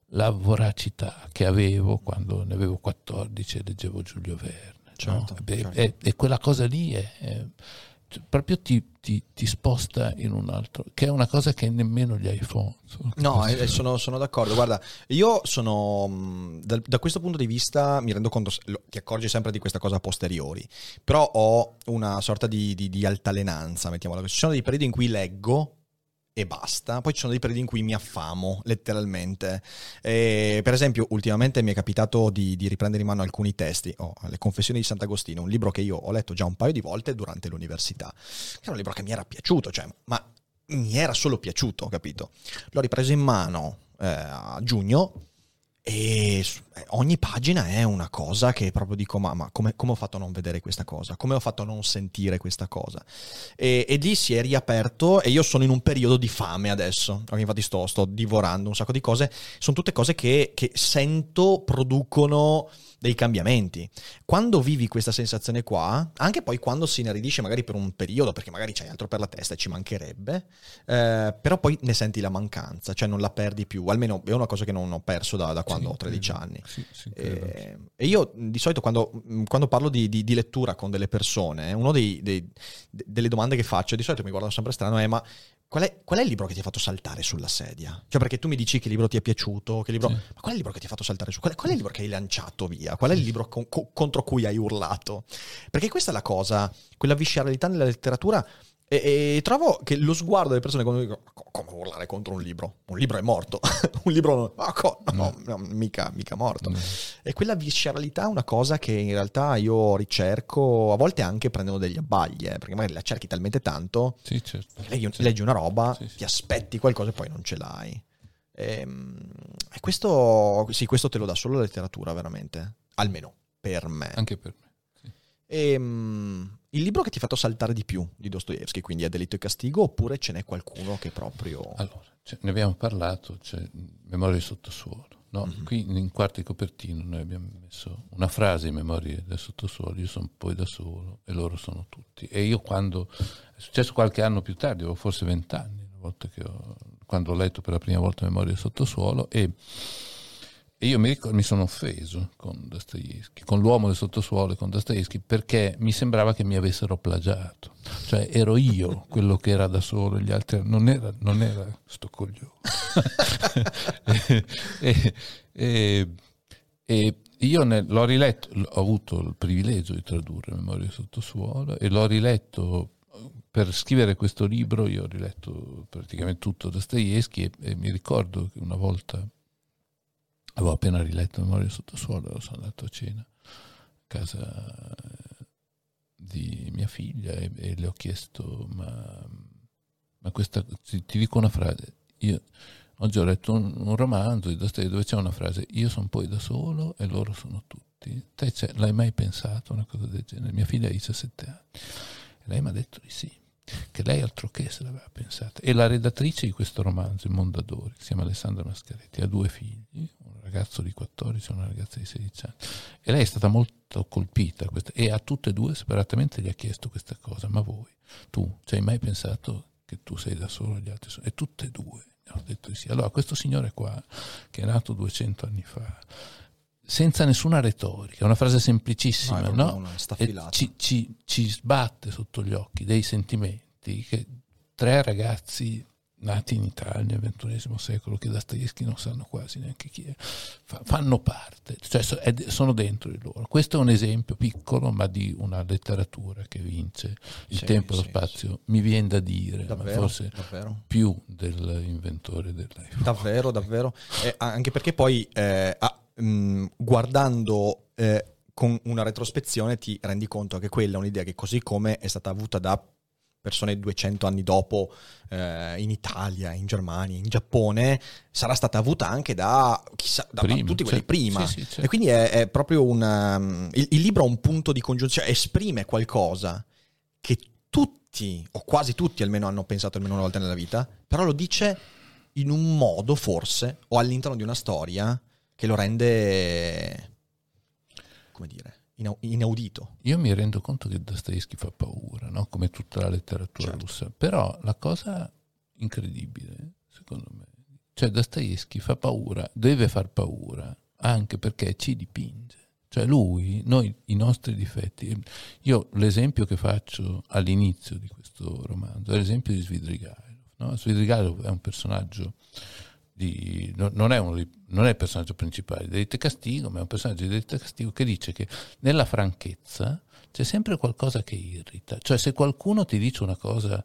la voracità che avevo quando ne avevo 14 e leggevo Giulio Verne. Certo, no? certo. E, e, quella cosa lì è, è proprio ti, ti, ti, sposta in un altro, che è una cosa che nemmeno gli iPhone. No, eh, sono, sono, d'accordo. Guarda, io sono mm, da, da, questo punto di vista mi rendo conto, ti accorgi sempre di questa cosa a posteriori, però ho una sorta di, di, di altalenanza, mettiamola così. Ci sono dei periodi in cui leggo e basta. Poi ci sono dei periodi in cui mi affamo, letteralmente. E, per esempio, ultimamente mi è capitato di, di riprendere in mano alcuni testi. Oh, Le Confessioni di Sant'Agostino, un libro che io ho letto già un paio di volte durante l'università. Era un libro che mi era piaciuto, cioè, ma mi era solo piaciuto, capito? L'ho ripreso in mano eh, a giugno e eh, ogni pagina è una cosa che proprio dico: Ma, ma come, come, ho fatto a non vedere questa cosa? Come ho fatto a non sentire questa cosa? E, e lì si è riaperto. E io sono in un periodo di fame adesso. Infatti, sto, sto divorando un sacco di cose. Sono tutte cose che, che sento producono dei cambiamenti. Quando vivi questa sensazione qua, anche poi quando si inaridisce magari per un periodo, perché magari c'hai altro per la testa e ci mancherebbe, eh, però poi ne senti la mancanza, cioè non la perdi più, almeno è una cosa che non ho perso da, da quando sì, ho 13 anni. Sì, sì, e, e, io di solito quando, quando parlo di, di, di, lettura con delle persone, una delle domande che faccio, di solito mi guardano sempre strano, è ma Qual è, qual è, il libro che ti ha fatto saltare sulla sedia? Cioè, perché tu mi dici che libro ti è piaciuto, che libro... Sì. ma qual è il libro che ti ha fatto saltare su? Qual è, qual è il libro che hai lanciato via? Qual è il libro con, co, contro cui hai urlato? Perché questa è la cosa, quella visceralità nella letteratura e, e, trovo che lo sguardo delle persone quando dicono come urlare contro un libro? Un libro è morto, un libro non, oh, co- no, no, mica, mica morto. No. E quella visceralità è una cosa che in realtà io ricerco, a volte anche prendendo degli abbagli, eh, perché magari la cerchi talmente tanto, sì, certo, leggi, certo. leggi, una roba, sì, sì. ti aspetti qualcosa e poi non ce l'hai. E, ehm, e questo, sì, questo te lo dà solo la letteratura, veramente, almeno per me. Anche per me. E, um, il libro che ti ha fatto saltare di più di Dostoevsky, quindi è Delitto e Castigo, oppure ce n'è qualcuno che proprio... Allora, cioè, ne abbiamo parlato, c'è Memoria del sottosuolo. No? Mm-hmm. Qui in quarto di copertino noi abbiamo messo una frase in Memoria del sottosuolo, io sono poi da solo e loro sono tutti. E io quando... è successo qualche anno più tardi, avevo forse vent'anni, ho, quando ho letto per la prima volta Memoria del sottosuolo e E io mi, ricordo, mi sono offeso con Dostoevsky, con l'uomo del sottosuolo e con Dostoevsky, perché mi sembrava che mi avessero plagiato. Cioè ero io quello che era da solo, gli altri non era, non era sto coglione. e, e, e, io ne, l'ho riletto, ho avuto il privilegio di tradurre Memoria del sottosuolo e l'ho riletto per scrivere questo libro, io ho riletto praticamente tutto Dostoevsky e, e mi ricordo che una volta Avevo appena riletto Memoria sottosuolo, ero andato a cena a casa eh, di mia figlia e, e le ho chiesto, ma, ma questa, ti, ti, dico una frase, io oggi ho letto un, un romanzo di Dostoevsky dove c'è una frase, io sono poi da solo e loro sono tutti. Te l'hai mai pensato una cosa del genere? Mia figlia ha 17 anni. E lei mi ha detto di sì che lei altro che se l'aveva pensata. E la redattrice di questo romanzo, Il Mondadori, si chiama Alessandra Mascaretti, ha due figli, ragazzo di 14 e una ragazza di 16 anni. E lei è stata molto colpita e a tutte e due separatamente gli ha chiesto questa cosa, ma voi, tu, ci hai mai pensato che tu sei da solo e gli altri sono? E tutte e due hanno detto di sì. Allora questo signore qua, che è nato 200 anni fa, senza nessuna retorica, una frase semplicissima, no? no? Ci, ci, ci, sbatte sotto gli occhi dei sentimenti che tre ragazzi nati in Italia nel ventunesimo secolo, che da Dostoevsky non sanno quasi neanche chi è, fanno parte, cioè sono dentro di loro. Questo è un esempio piccolo, ma di una letteratura che vince il sì, tempo e sì, lo spazio. Sì. Mi viene da dire, davvero, forse davvero. più dell'inventore dell'iPhone. Davvero, davvero. Eh, anche perché poi eh, ah, mh, mm, guardando eh, con una retrospezione ti rendi conto che quella è un'idea che così come è stata avuta da persone 200 anni dopo eh, in Italia, in Germania, in Giappone, sarà stata avuta anche da, chissà, da, prima, da tutti quelli certo. prima. Sì, sì, certo. E quindi è, è proprio un... Um, il, il, libro ha un punto di congiunzione, esprime qualcosa che tutti, o quasi tutti almeno, hanno pensato almeno una volta nella vita, però lo dice in un modo forse, o all'interno di una storia, che lo rende, come dire, inaudito. Io mi rendo conto che Dostoevsky fa paura, no? come tutta la letteratura certo. russa, però la cosa incredibile, secondo me, cioè Dostoevsky fa paura, deve far paura, anche perché ci dipinge. Cioè lui, noi, i nostri difetti, io l'esempio che faccio all'inizio di questo romanzo è l'esempio di Svidrigailov. No? Svidrigailov è un personaggio di, non, è un, non, è il personaggio principale di Delitto e Castigo, ma è un personaggio di Delitto e Castigo che dice che nella franchezza c'è sempre qualcosa che irrita. Cioè se qualcuno ti dice una cosa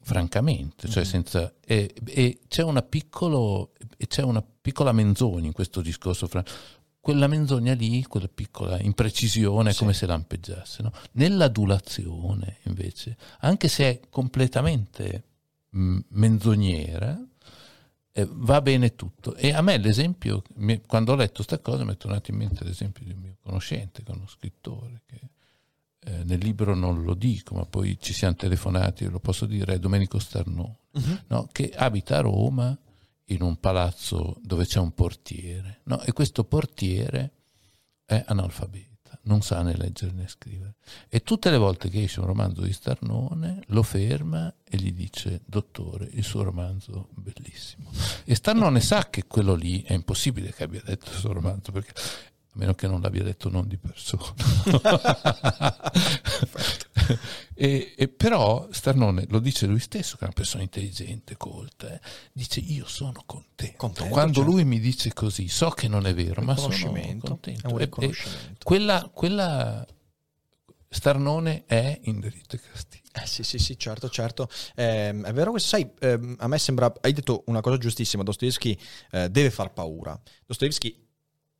francamente, cioè mm-hmm. senza, e, e c'è, una piccolo, c'è, una piccola menzogna in questo discorso. Fra, quella menzogna lì, quella piccola imprecisione, è sì. come se lampeggiasse. No? Nell'adulazione, invece, anche se è completamente menzognera, eh, va bene tutto. E a me l'esempio, quando ho letto questa cosa, mi è tornato in mente l'esempio di un mio conoscente, che è uno scrittore, che eh, nel libro non lo dico, ma poi ci siamo telefonati, lo posso dire, è Domenico Starnone, uh-huh. no? che abita a Roma in un palazzo dove c'è un portiere, no? e questo portiere è analfabeto non sa né leggere né scrivere. E tutte le volte che esce un romanzo di Starnone lo ferma e gli dice, dottore, il suo romanzo è bellissimo. E Starnone sa che quello lì è impossibile che abbia detto il suo romanzo, perché a meno che non l'abbia detto non di persona. e, e, però Starnone lo dice lui stesso, che è una persona intelligente, colta, eh, dice io sono contento. contento Quando certo. lui mi dice così, so che non è vero, ma sono contento. Riconoscimento. E, quella, quella Starnone è in diritto e castigo. Eh, sì, sì, sì, certo, certo. Eh, è vero che, sai, eh, a me sembra, hai detto una cosa giustissima, Dostoevsky eh, deve far paura. Dostoevsky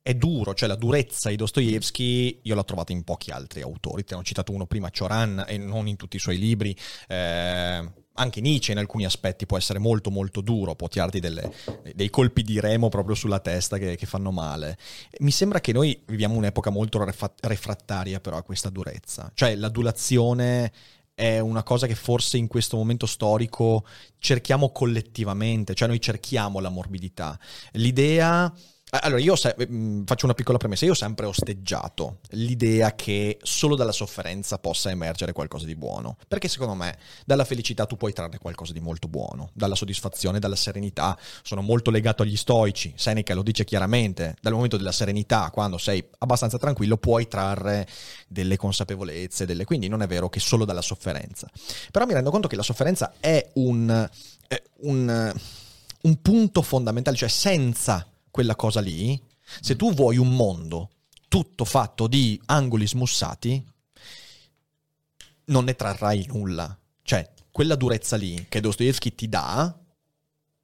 è duro, cioè la durezza di Dostoevsky io l'ho trovata in pochi altri autori, ti hanno citato uno prima, Cioran, e non in tutti i suoi libri, eh, anche Nietzsche in alcuni aspetti può essere molto molto duro, può tirarti delle, dei colpi di remo proprio sulla testa che, che, fanno male. Mi sembra che noi viviamo un'epoca molto refrattaria però a questa durezza, cioè l'adulazione è una cosa che forse in questo momento storico cerchiamo collettivamente, cioè noi cerchiamo la morbidità. L'idea Allora, io se- mh, faccio una piccola premessa. Io ho sempre osteggiato l'idea che solo dalla sofferenza possa emergere qualcosa di buono. Perché secondo me dalla felicità tu puoi trarre qualcosa di molto buono, dalla soddisfazione, dalla serenità. Sono molto legato agli stoici. Seneca lo dice chiaramente. Dal momento della serenità, quando sei abbastanza tranquillo, puoi trarre delle consapevolezze. Delle... Quindi non è vero che solo dalla sofferenza. Però mi rendo conto che la sofferenza è un, è un, un punto fondamentale, cioè senza quella cosa lì, se tu vuoi un mondo tutto fatto di angoli smussati, non ne trarrai nulla. Cioè, quella durezza lì che Dostoevsky ti dà,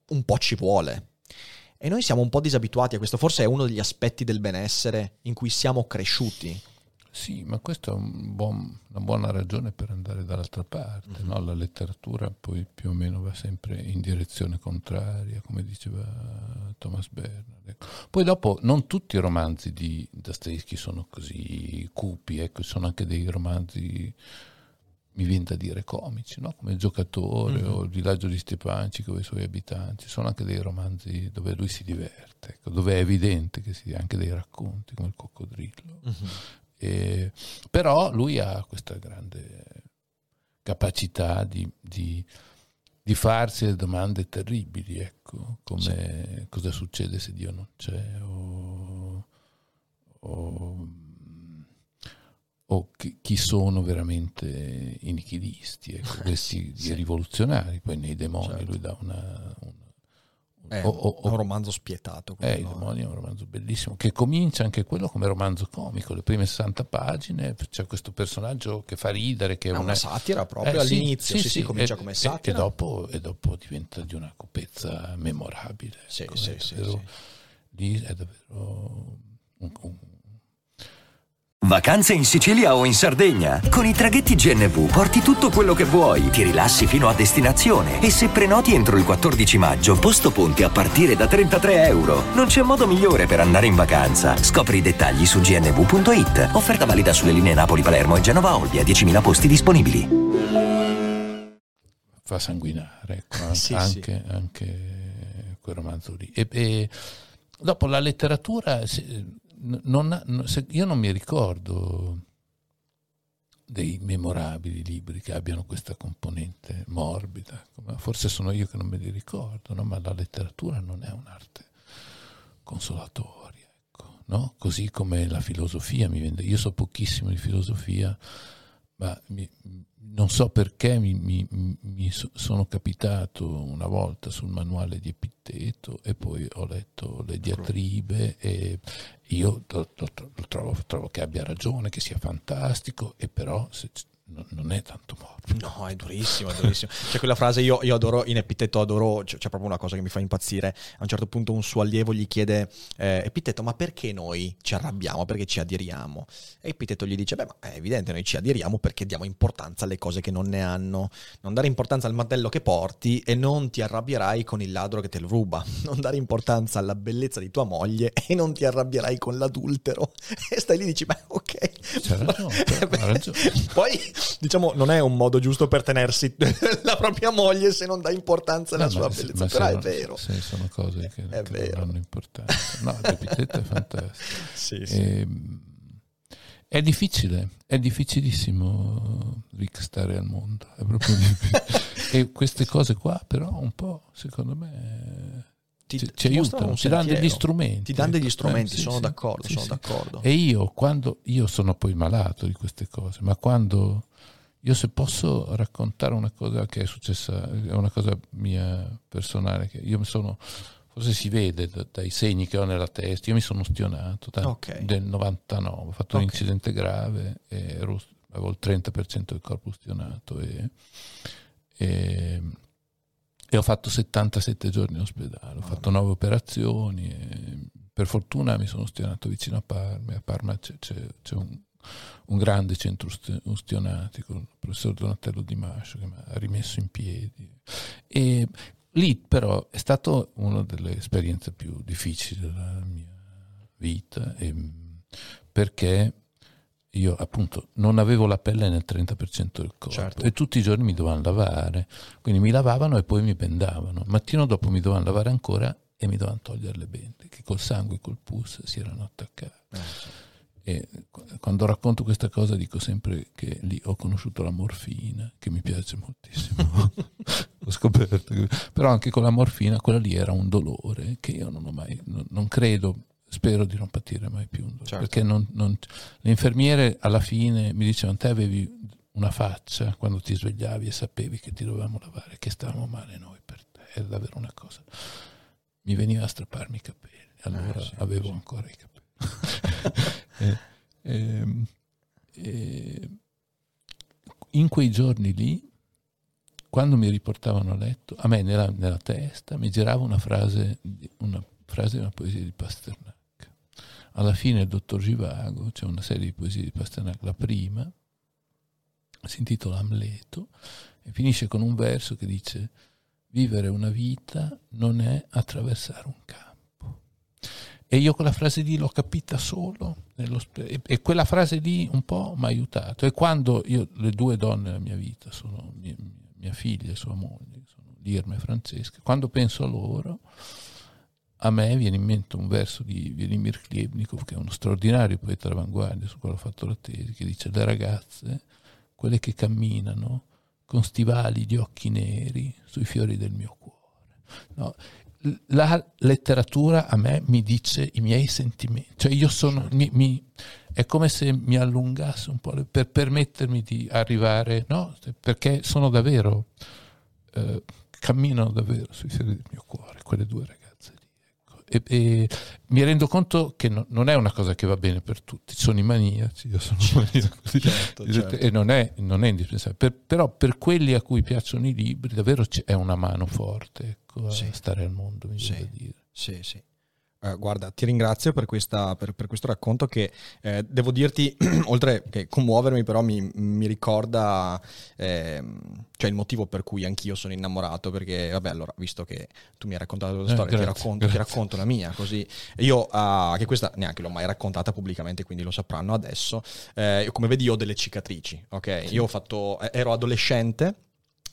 un po' ci vuole. E noi siamo un po' disabituati a questo, forse è uno degli aspetti del benessere in cui siamo cresciuti. Sì, ma questa è un buon, una buona ragione per andare dall'altra parte. Mm-hmm. No? La letteratura poi più o meno va sempre in direzione contraria, come diceva Thomas Bernard. Ecco. Poi dopo non tutti i romanzi di Dostoevsky sono così cupi, ecco, sono anche dei romanzi, mi viene da dire, comici, no? come Il giocatore mm-hmm. o Il villaggio di Stepanci con i suoi abitanti. Sono anche dei romanzi dove lui si diverte, ecco, dove è evidente che si anche dei racconti come Il coccodrillo. Mm-hmm eh, però lui ha questa grande capacità di, di, di farsi le domande terribili, ecco, come sì. cosa succede se Dio non c'è o, o, o chi, chi, sono veramente i nichilisti, ecco, questi sì. rivoluzionari, poi nei demoni certo. lui dà una, una è o, o, un romanzo spietato. Eh, Il demonio è un romanzo bellissimo, che comincia anche quello come romanzo comico. Le prime 60 pagine c'è questo personaggio che fa ridere, che è, è una, satira proprio eh, all'inizio, sì, sì, sì, sì comincia e, come satira. E, dopo, e, dopo, diventa di una cupezza memorabile. Sì, ecco, sì, è sì, davvero, Lì è davvero un, un Vacanze in Sicilia o in Sardegna? Con i traghetti GNV porti tutto quello che vuoi, ti rilassi fino a destinazione e se prenoti entro il 14 maggio, posto ponti a partire da 33 euro. Non c'è modo migliore per andare in vacanza. Scopri i dettagli su gnv.it. Offerta valida sulle linee Napoli-Palermo e Genova-Olbia, 10.000 posti disponibili. Fa sanguinare, ecco, sì, anche, sì. anche, quel romanzo lì. E, e dopo la letteratura non, io non mi ricordo dei memorabili libri che abbiano questa componente morbida, forse sono io che non me li ricordo, no? ma la letteratura non è un'arte consolatoria, ecco, no? così come la filosofia mi vende. Io so pochissimo di filosofia, ma mi, non so perché mi, mi, mi, sono capitato una volta sul manuale di Epitteto e poi ho letto le diatribe e io lo, lo, lo trovo, trovo, che abbia ragione, che sia fantastico e però se, non è tanto morbido. No, è durissimo, è durissimo. c'è quella frase, io, io, adoro, in Epiteto adoro, c'è, c'è, proprio una cosa che mi fa impazzire. A un certo punto un suo allievo gli chiede, eh, Epiteto, ma perché noi ci arrabbiamo? Perché ci adiriamo? E Epiteto gli dice, beh, ma è evidente, noi ci adiriamo perché diamo importanza alle cose che non ne hanno. Non dare importanza al mantello che porti e non ti arrabbierai con il ladro che te lo ruba. Non dare importanza alla bellezza di tua moglie e non ti arrabbierai con l'adultero. E stai lì e dici, beh, ok. C'è ragione, ragione. Poi diciamo, non è un modo giusto per tenersi la propria moglie se non dà importanza alla no, sua bellezza, però sono, è vero. Sì, sono cose che, è che non hanno importanza. No, l'epiteto è fantastico. sì, sì. E, ehm, è difficile, è difficilissimo Rick stare al mondo, è proprio e queste cose qua però un po', secondo me ti, ci, ci aiutano, ti danno degli strumenti. Ti danno degli ecco. strumenti, eh, sì, sono, sì, d'accordo, sì, sono d'accordo. E io quando, io sono poi malato di queste cose, ma quando, io se posso raccontare una cosa che è successa, è una cosa mia personale, che io mi sono, forse si vede dai segni che ho nella testa, io mi sono stionato da, okay. del 99, ho fatto okay. un incidente grave, ero, avevo il 30% del corpo stionato e, e e ho fatto 77 giorni in ospedale, ho fatto nove operazioni per fortuna mi sono stionato vicino a Parma, a Parma c'è, c'è, c'è un, un, grande centro ustionatico, il professor Donatello Di Mascio che mi ha rimesso in piedi. E lì però è stata una delle esperienze più difficili della mia vita perché io appunto non avevo la pelle nel 30% del corpo certo. e tutti i giorni mi dovevano lavare, quindi mi lavavano e poi mi bendavano, mattino dopo mi dovevano lavare ancora e mi dovevano togliere le bende, che col sangue e col pus si erano attaccate. E quando racconto questa cosa dico sempre che lì ho conosciuto la morfina, che mi piace moltissimo. ho scoperto. Che, però anche con la morfina, quella lì era un dolore che io non ho mai, non credo, spero di non patire mai più. Certo. Perché non, non, le infermiere alla fine mi dicevano, te avevi una faccia quando ti svegliavi e sapevi che ti dovevamo lavare, che stavamo male noi per te, è davvero una cosa. Mi veniva a strapparmi i capelli, allora eh, sì, avevo sì. ancora i capelli. e, e, e, in quei giorni lì, quando mi riportavano a letto, a me nella, nella testa mi girava una frase, una frase di una poesia di Pasternak. Alla fine il dottor Givago, c'è una serie di poesie di Pasternak, la prima, si intitola Amleto e finisce con un verso che dice vivere una vita non è attraversare un campo. E io quella frase lì l'ho capita solo e, e quella frase lì un po' mi ha aiutato. E quando io, le due donne nella mia vita sono mia, mia figlia e sua moglie, sono Irma e Francesca, quando penso a loro a me viene in mente un verso di Vladimir Klebnikov, che è uno straordinario poeta d'avanguardia su cui ho fatto la tesi, che dice le ragazze quelle che camminano con stivali di occhi neri sui fiori del mio cuore. No, la letteratura a me mi dice i miei sentimenti, cioè io sono, mi, mi, è come se mi allungasse un po' per permettermi di arrivare, no? perché sono davvero, eh, camminano davvero sui fiori del mio cuore, quelle due ragazze e, e mi rendo conto che no, non è una cosa che va bene per tutti, sono i maniaci, io sono certo, maniaco, certo, certo. e non è, non è indispensabile, per, però per quelli a cui piacciono i libri davvero è una mano forte ecco, sì. a stare al mondo, mi sì. dire. Sì, sì. Uh, guarda, ti ringrazio per, questa, per, per questo racconto che eh, devo dirti, oltre che commuovermi, però mi, mi ricorda eh, cioè il motivo per cui anch'io sono innamorato, perché vabbè, allora, visto che tu mi hai raccontato la tua eh, storia, grazie, ti, racconto, ti, racconto, la mia, così io, uh, che questa neanche l'ho mai raccontata pubblicamente, quindi lo sapranno adesso, eh, come vedi io ho delle cicatrici, ok? Sì. Io ho fatto, ero adolescente,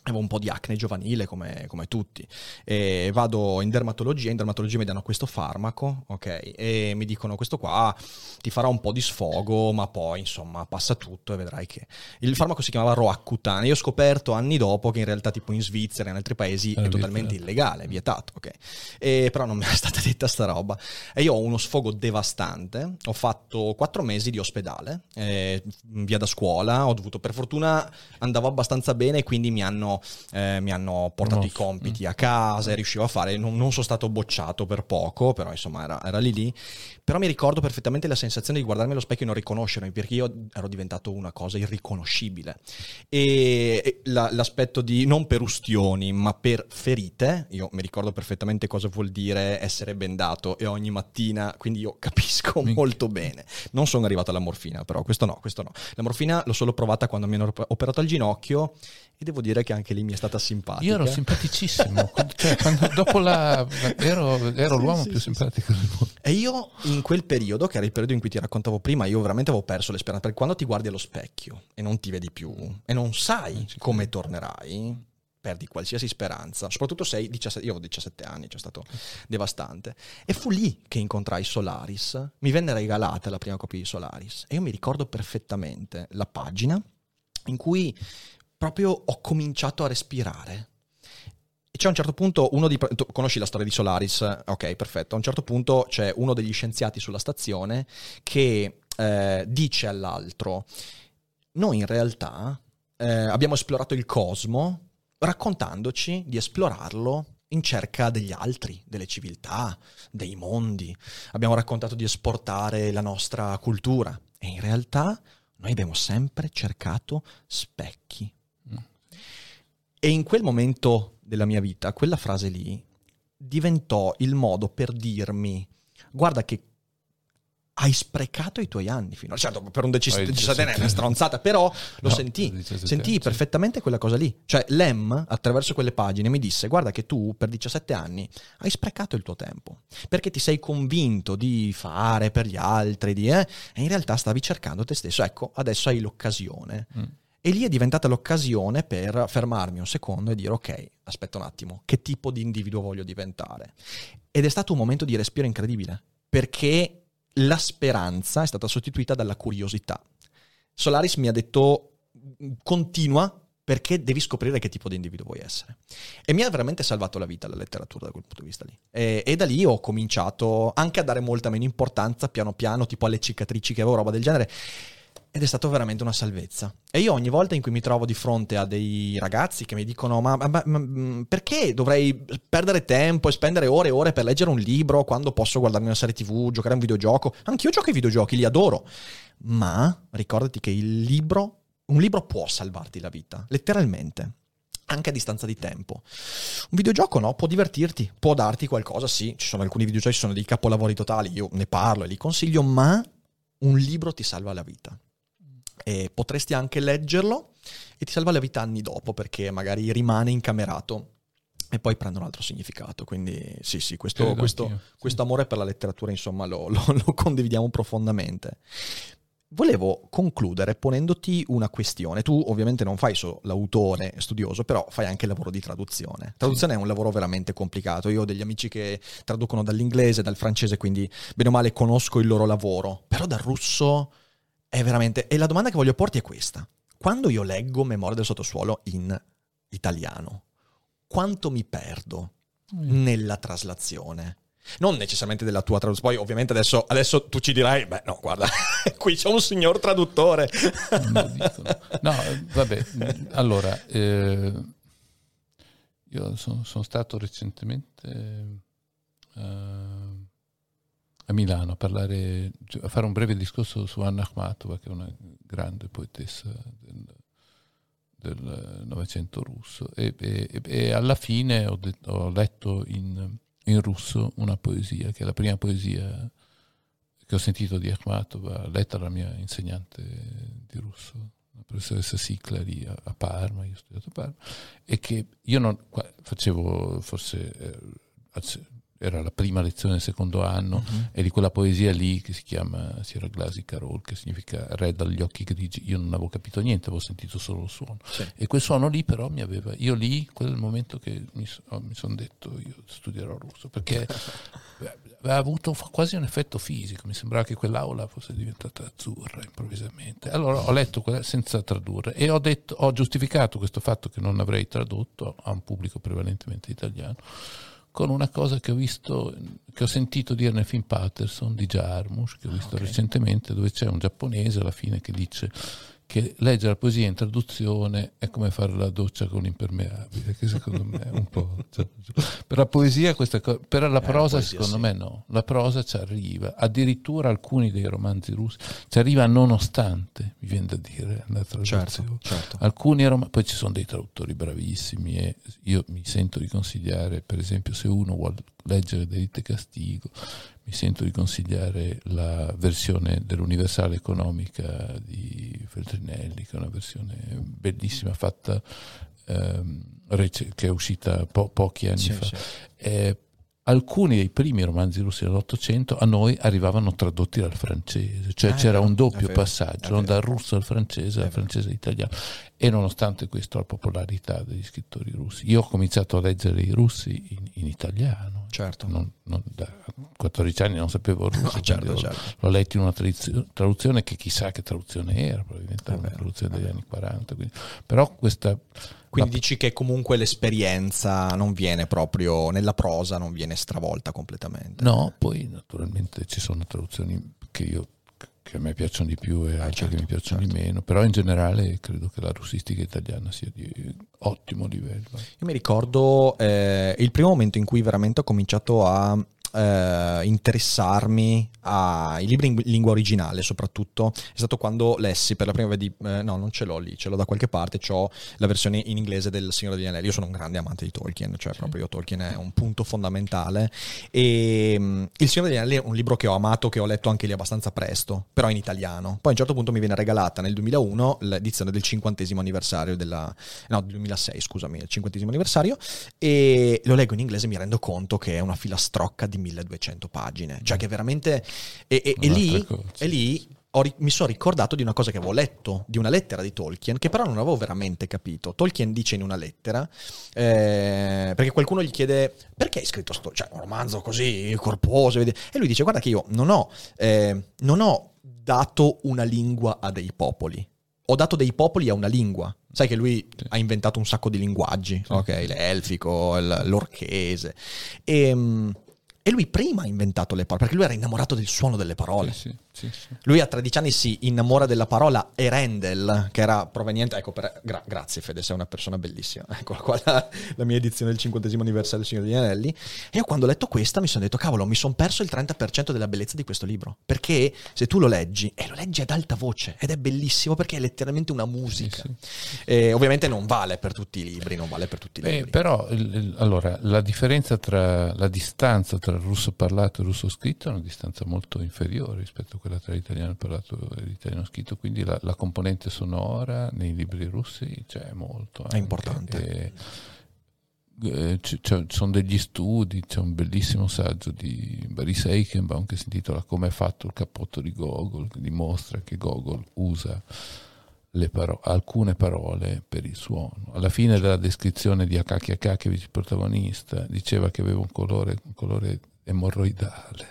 Avevo un po' di acne giovanile come, come, tutti. E vado in dermatologia, in dermatologia mi danno questo farmaco, ok, e mi dicono questo qua ti farà un po' di sfogo, ma poi insomma passa tutto e vedrai che... Il farmaco si chiamava Roaccutane, io ho scoperto anni dopo che in realtà tipo in Svizzera e in altri paesi è, è totalmente illegale, è vietato, ok, e, però non mi è stata detta sta roba. E io ho uno sfogo devastante, ho fatto quattro mesi di ospedale, eh, via da scuola, ho dovuto per fortuna andavo abbastanza bene quindi mi hanno eh, mi hanno portato no. i compiti a casa e riuscivo a fare, non, non, sono stato bocciato per poco, però insomma era, era, lì lì, però mi ricordo perfettamente la sensazione di guardarmi allo specchio e non riconoscermi, perché io ero diventato una cosa irriconoscibile. E la, l'aspetto di, non per ustioni, ma per ferite, io mi ricordo perfettamente cosa vuol dire essere bendato e ogni mattina, quindi io capisco molto bene. Non sono arrivato alla morfina, però questo no, questo no. La morfina l'ho solo provata quando mi hanno operato al ginocchio e devo dire che anche lì mi è stata simpatica. Io ero simpaticissimo, cioè, dopo la, ero, ero sì, l'uomo sì, più sì, simpatico del mondo. E io in quel periodo, che era il periodo in cui ti raccontavo prima, io veramente avevo perso l'esperanza, perché quando ti guardi allo specchio e non ti vedi più e non sai come tornerai, perdi qualsiasi speranza, soprattutto se 17, io avevo 17 anni, cioè è stato devastante. E fu lì che incontrai Solaris, mi venne regalata la prima copia di Solaris e io mi ricordo perfettamente la pagina in cui proprio ho cominciato a respirare. C'è a un certo punto uno di... Tu conosci la storia di Solaris? Ok, perfetto. A un certo punto c'è uno degli scienziati sulla stazione che eh, dice all'altro, noi in realtà eh, abbiamo esplorato il cosmo raccontandoci di esplorarlo in cerca degli altri, delle civiltà, dei mondi. Abbiamo raccontato di esportare la nostra cultura e in realtà noi abbiamo sempre cercato specchi e in quel momento della mia vita, quella frase lì diventò il modo per dirmi, guarda che hai sprecato i tuoi anni fino a... Certo, per un diciassettenne è una stronzata, però lo no, sentì, sentii perfettamente quella cosa lì. Cioè Lem, attraverso quelle pagine, mi disse, guarda che tu per 17 anni hai sprecato il tuo tempo, perché ti sei convinto di fare per gli altri, di, eh, e in realtà stavi cercando te stesso. Ecco, adesso hai l'occasione. Mm E lì è diventata l'occasione per fermarmi un secondo e dire ok, aspetta un attimo, che tipo di individuo voglio diventare? Ed è stato un momento di respiro incredibile, perché la speranza è stata sostituita dalla curiosità. Solaris mi ha detto continua perché devi scoprire che tipo di individuo vuoi essere. E mi ha veramente salvato la vita la letteratura da quel punto di vista lì. E, e, da lì ho cominciato anche a dare molta meno importanza, piano piano, tipo alle cicatrici che avevo, roba del genere. Ed è stato veramente una salvezza. E io ogni volta in cui mi trovo di fronte a dei ragazzi che mi dicono ma, ma, ma, mm, perché dovrei perdere tempo e spendere ore e ore per leggere un libro quando posso guardarmi una serie tv, giocare a un videogioco? Anch'io gioco ai videogiochi, li adoro. Ma ricordati che il libro, un libro può salvarti la vita, letteralmente anche a distanza di tempo. Un videogioco no, può divertirti, può darti qualcosa, sì, ci sono alcuni videogiochi, sono dei capolavori totali, io ne parlo e li consiglio, ma un libro ti salva la vita e potresti anche leggerlo e ti salva la vita anni dopo perché magari rimane incamerato e poi prende un altro significato. Quindi sì, sì, questo, questo, questo amore per la letteratura insomma lo, lo, lo condividiamo profondamente. Volevo concludere ponendoti una questione. Tu ovviamente non fai solo l'autore studioso, però fai anche il lavoro di traduzione. Traduzione sì. è un lavoro veramente complicato. Io ho degli amici che traducono dall'inglese, dal francese, quindi bene o male conosco il loro lavoro. Però dal russo è veramente... E la domanda che voglio porti è questa. Quando io leggo Memoria del sottosuolo in italiano, quanto mi perdo mm. nella traslazione? Non necessariamente della tua traduzione, poi ovviamente adesso, adesso, tu ci dirai, beh no, guarda, qui c'è un signor traduttore. no, vabbè, allora, eh, io sono, sono, stato recentemente... Eh, a Milano a, parlare, a fare un breve discorso su Anna Akhmatova, che è una grande poetessa del, del Novecento russo, e, e, e, alla fine ho, det- ho letto in, in, russo una poesia, che è la prima poesia che ho sentito di Akhmatova, letta dalla mia insegnante di russo, la professoressa Siclari a, a Parma, io ho studiato a Parma, e che io non facevo forse... Eh, era la prima lezione del secondo anno, uh-huh. e di quella poesia lì che si chiama Sierra Glasi Carol, che significa re dagli occhi grigi. Io non avevo capito niente, avevo sentito solo il suono. Sì. E quel suono lì però mi aveva... Io lì, quel è il momento che mi, oh, mi sono detto io studierò russo, perché aveva avuto quasi un effetto fisico, mi sembrava che quell'aula fosse diventata azzurra improvvisamente. Allora ho letto quella senza tradurre e ho, detto, ho giustificato questo fatto che non avrei tradotto a un pubblico prevalentemente italiano con una cosa che ho visto, che ho sentito dire nel film Patterson di Jarmusch, che ho visto okay. recentemente, dove c'è un giapponese alla fine che dice che leggere la poesia in traduzione è come fare la doccia con l'impermeabile, che secondo me è un po'... Cioè, per la poesia questa cosa, per la prosa eh, secondo sì. me no, la prosa ci arriva, addirittura alcuni dei romanzi russi ci arriva nonostante, mi viene da dire, la traduzione. Certo, certo. Alcuni rom- poi ci sono dei traduttori bravissimi e io mi sento di consigliare, per esempio, se uno vuole leggere Delite Castigo, mi sento di consigliare la versione dell'Universale Economica di Feltrinelli, che è una versione bellissima fatta ehm, che è uscita po- pochi anni sì, fa. Sì. Eh, alcuni dei primi romanzi russi dell'Ottocento a noi arrivavano tradotti dal francese, cioè ah, c'era vero, un doppio vero, passaggio dal russo al francese, dal francese all'italiano. E nonostante questo la popolarità degli scrittori russi, io ho cominciato a leggere i russi in, in italiano. Certo. Non, non, da 14 anni non sapevo il russo, no, certo, certo. L'ho letto in una traduzione che chissà che traduzione era, probabilmente una traduzione degli anni 40. Quindi. Però questa quindi dici che comunque l'esperienza non viene proprio nella prosa, non viene stravolta completamente. No, poi naturalmente ci sono traduzioni che, io, che a me piacciono di più e altre certo, che mi piacciono certo. di meno, però in generale credo che la russistica italiana sia di ottimo livello. Io mi ricordo eh, il primo momento in cui veramente ho cominciato a eh, interessarmi ai libri in lingua originale soprattutto. È stato quando lessi per la prima volta eh, no non ce l'ho lì, ce l'ho da qualche parte ho la versione in inglese del Signore degli Anelli. Io sono un grande amante di Tolkien cioè proprio Tolkien è un punto fondamentale. E um, Il Signore degli Anelli è un libro che ho amato che ho letto anche lì abbastanza presto però in italiano. Poi a un certo punto mi viene regalata nel 2001 l'edizione del cinquantesimo anniversario della no del 2006 scusami il cinquantesimo anniversario e lo leggo in inglese e mi rendo conto che è una filastrocca di 1200 pagine, cioè che veramente... E, e, e lì, e lì ho mi sono ricordato di una cosa che avevo letto, di una lettera di Tolkien, che però non avevo veramente capito. Tolkien dice in una lettera, eh, perché qualcuno gli chiede perché hai scritto sto, cioè, un romanzo così corposo, e lui dice guarda che io non ho, eh, non ho dato una lingua a dei popoli, ho dato dei popoli a una lingua. Sai che lui sì. ha inventato un sacco di linguaggi, sì. ok? L'elfico, l'orchese. E, ehm, e lui prima ha inventato le parole, perché lui era innamorato del suono delle parole. Sì, sì, sì, lui a 13 anni si innamora della parola Erendel, che era proveniente... Ecco, per, gra- grazie Fede, sei una persona bellissima. Ecco qua la, la mia edizione del 50 anniversario del Signore degli Anelli. E io quando ho letto questa mi sono detto, cavolo, mi sono perso il 30% della bellezza di questo libro. Perché se tu lo leggi, e lo leggi ad alta voce, ed è bellissimo perché è letteralmente una musica. E ovviamente non vale per tutti i libri, non vale per tutti i Beh, libri. Però, il, il, allora, la differenza tra... la distanza tra il russo parlato e il russo scritto è una distanza molto inferiore rispetto a quella tra l'italiano parlato e l'italiano scritto, quindi la, la componente sonora nei libri russi c'è molto. È importante. E, eh, ci sono degli studi, c'è un bellissimo saggio di Boris Eichenbaum che si intitola Come è fatto il cappotto di Gogol, che dimostra che Gogol usa paro- alcune parole per il suono. Alla fine della descrizione di Akaki Akakevich, il protagonista, diceva che aveva un colore, un colore emorroidale.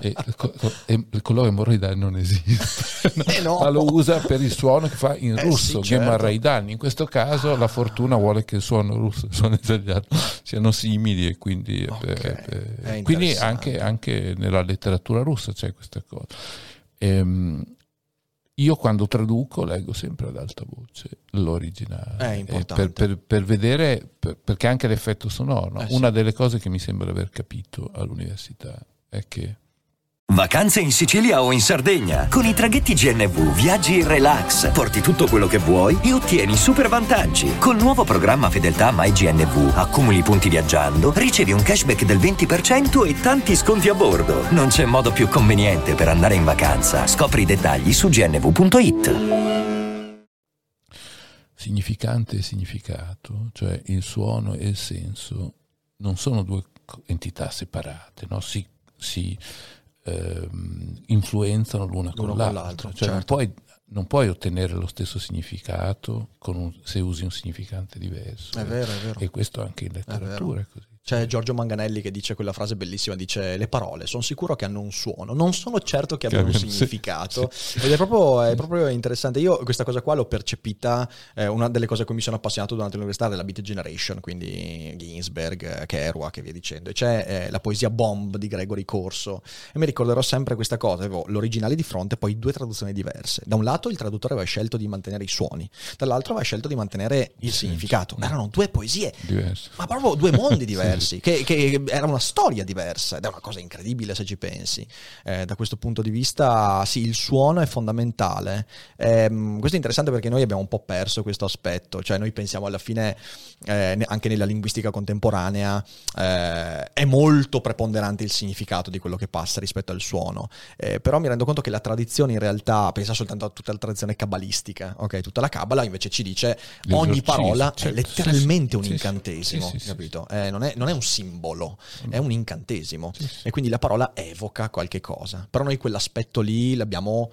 e il colore emorroidale non esiste, eh no. ma lo usa per il suono che fa in eh russo, sì, certo. In questo caso la fortuna vuole che il suono russo e il suono italiano siano simili e quindi, okay. eh, quindi anche, anche, nella letteratura russa c'è questa cosa. Ehm, io quando traduco leggo sempre ad alta voce l'originale. Importante. Per, per, per vedere, per, perché anche l'effetto sonoro. Eh, Una sì. delle cose che mi sembra aver capito all'università è che Vacanze in Sicilia o in Sardegna. Con i traghetti GNV viaggi in relax, porti tutto quello che vuoi e ottieni super vantaggi. Col nuovo programma Fedeltà MyGNV accumuli punti viaggiando, ricevi un cashback del 20% e tanti sconti a bordo. Non c'è modo più conveniente per andare in vacanza. Scopri i dettagli su gnv.it. Significante e significato, cioè il suono e il senso, non sono due entità separate, no? si, si ehm, influenzano l'una con, l'altra. Con l'altro. Cioè certo. non, puoi, non, puoi, ottenere lo stesso significato un, se usi un significante diverso. È vero, è vero. E questo anche in letteratura è così. C'è Giorgio Manganelli che dice quella frase bellissima, dice le parole sono sicuro che hanno un suono, non sono certo che abbiano un significato. Sì, sì. Ed è proprio, è proprio, interessante. Io questa cosa qua l'ho percepita, eh, una delle cose a cui mi sono appassionato durante l'università della Beat Generation, quindi Ginsberg, Kerouac e via dicendo. E c'è eh, la poesia Bomb di Gregory Corso e mi ricorderò sempre questa cosa, avevo l'originale di fronte e poi due traduzioni diverse. Da un lato il traduttore aveva scelto di mantenere i suoni, dall'altro aveva scelto di mantenere il significato. Erano due poesie, diverse. ma proprio due mondi diversi diversi, che, che, era una storia diversa ed è una cosa incredibile se ci pensi. Eh, da questo punto di vista, sì, il suono è fondamentale. Eh, questo è interessante perché noi abbiamo un po' perso questo aspetto, cioè noi pensiamo alla fine, eh, anche nella linguistica contemporanea, eh, è molto preponderante il significato di quello che passa rispetto al suono, eh, però mi rendo conto che la tradizione in realtà, pensa soltanto a tutta la tradizione cabalistica, ok? Tutta la cabala invece ci dice ogni parola è letteralmente un incantesimo, capito? Non, è, non, è, un simbolo, è un incantesimo. E quindi la parola evoca qualche cosa. Però noi quell'aspetto lì l'abbiamo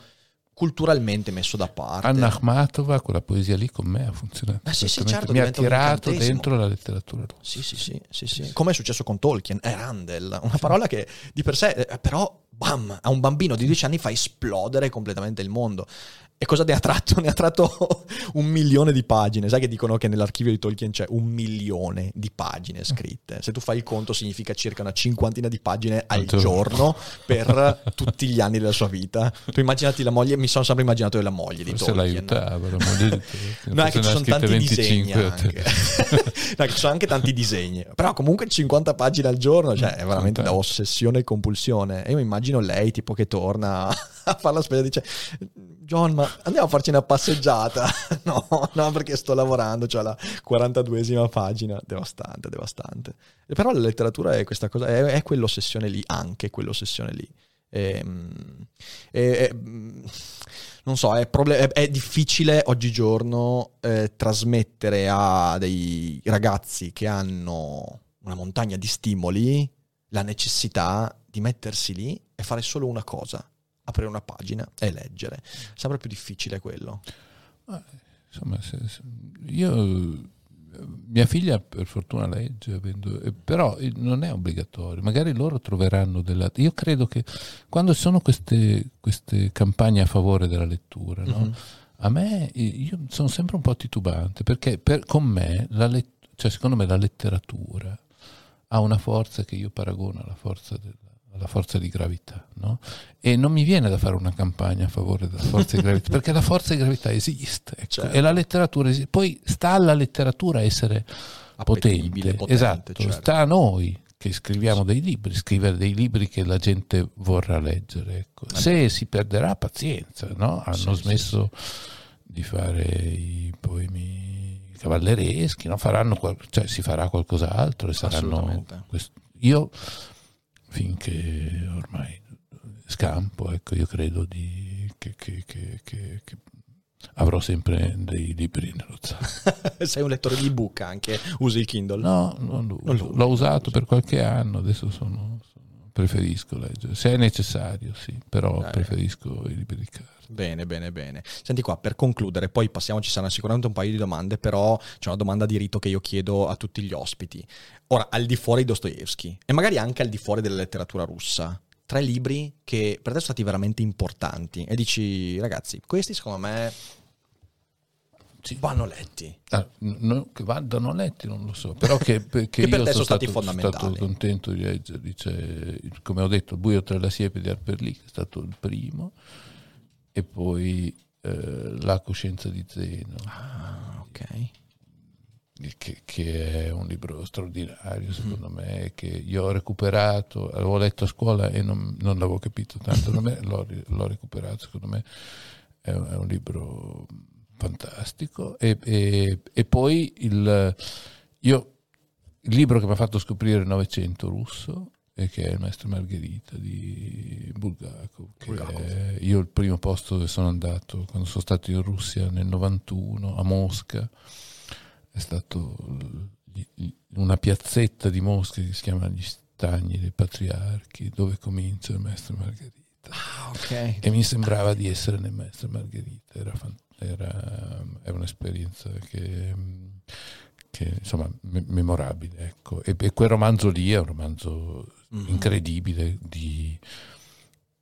culturalmente messo da parte. Anna Akhmatova, quella poesia lì con me ha funzionato. Sì, sì, certo, mi ha tirato dentro la letteratura. Sì, sì, sì, sì, sì. Come è successo con Tolkien, è Randall, una parola che di per sé, eh, però, bam, a un bambino di 10 anni fa esplodere completamente il mondo. E cosa ne ha tratto? Ne ha tratto un milione di pagine. Sai che dicono che nell'archivio di Tolkien c'è un milione di pagine scritte. Se tu fai il conto significa circa una cinquantina di pagine al giorno per tutti gli anni della sua vita. Tu immaginati la moglie, mi sono sempre immaginato la moglie di Forse Tolkien. l'aiutava, la moglie di No, è che ci sono tanti disegni anche. no, ci sono anche tanti disegni. Però comunque 50 pagine al giorno, cioè è veramente da ossessione e compulsione. E io mi immagino lei tipo che torna a fare la spesa e dice John, ma andiamo a farci una passeggiata. no, no, perché sto lavorando, c'è la 42esima pagina. Devastante, devastante. E però la letteratura è questa cosa, è, è quell'ossessione lì, anche quell'ossessione lì. E, e, e, non so, è, problem- è, difficile oggigiorno eh, trasmettere a dei ragazzi che hanno una montagna di stimoli la necessità di mettersi lì e fare solo una cosa aprire una pagina e leggere. Sembra più difficile quello. Ma, insomma, se, se, io mia figlia per fortuna legge, avendo, eh, però non è obbligatorio, magari loro troveranno della... Io credo che quando ci sono queste, queste campagne a favore della lettura, no? mm-hmm. a me io sono sempre un po' titubante perché per, con me, la let, cioè secondo me la letteratura ha una forza che io paragono alla forza del, la forza di gravità, no? E non mi viene da fare una campagna a favore della forza di gravità, perché la forza di gravità esiste, ecco, certo. e la letteratura esiste. Poi sta alla letteratura essere potente, potente, esatto, certo. sta a noi che scriviamo dei libri, scrivere dei libri che la gente vorrà leggere. Ecco. Se si perderà, pazienza, no? Hanno sì, smesso sì. di fare i poemi cavallereschi, no? Faranno, cioè, si farà qualcos'altro e saranno... Io finché ormai scampo, ecco, io credo di, che, che, che, che, avrò sempre dei libri nello zaino. Sei un lettore di ebook anche, usi il Kindle? No, non lo, non lo l'ho usato per qualche anno, adesso sono, sono, preferisco leggere, se è necessario sì, però eh. preferisco i libri di carta. Bene, bene, bene. Senti qua, per concludere, poi passiamo, ci saranno sicuramente un paio di domande, però c'è una domanda di rito che io chiedo a tutti gli ospiti. Ora, al di fuori di Dostoevsky, e magari anche al di fuori della letteratura russa, tre libri che per te sono stati veramente importanti e dici, ragazzi, questi secondo me sì. vanno letti. Ah, no, che vadano letti non lo so, però che, che, che per io sono, stato, fondamentali. stato contento di leggere, dice, come ho detto, Il buio tra la siepe di Harper Lee, che è stato il primo, e poi eh, La coscienza di Zeno. Ah, ok. Che, che, è un libro straordinario secondo mm. me, che io ho recuperato, l'avevo letto a scuola e non, non l'avevo capito tanto, l'ho, l'ho, recuperato, secondo me è, è un libro fantastico. E, e, e poi il, io, il libro che mi ha fatto scoprire il Novecento russo e che è il maestro Margherita di Bulgakov. Bulgakov. io il primo posto dove sono andato quando sono stato in Russia nel 91 a Mosca è stato una piazzetta di Mosca che si chiama Gli Stagni dei Patriarchi dove comincia il maestro Margherita. Ah, okay. E mi sembrava di essere nel maestro Margherita, era, era, era un'esperienza che che insomma me- memorabile ecco. e, e, quel romanzo lì è un romanzo mm-hmm. incredibile di,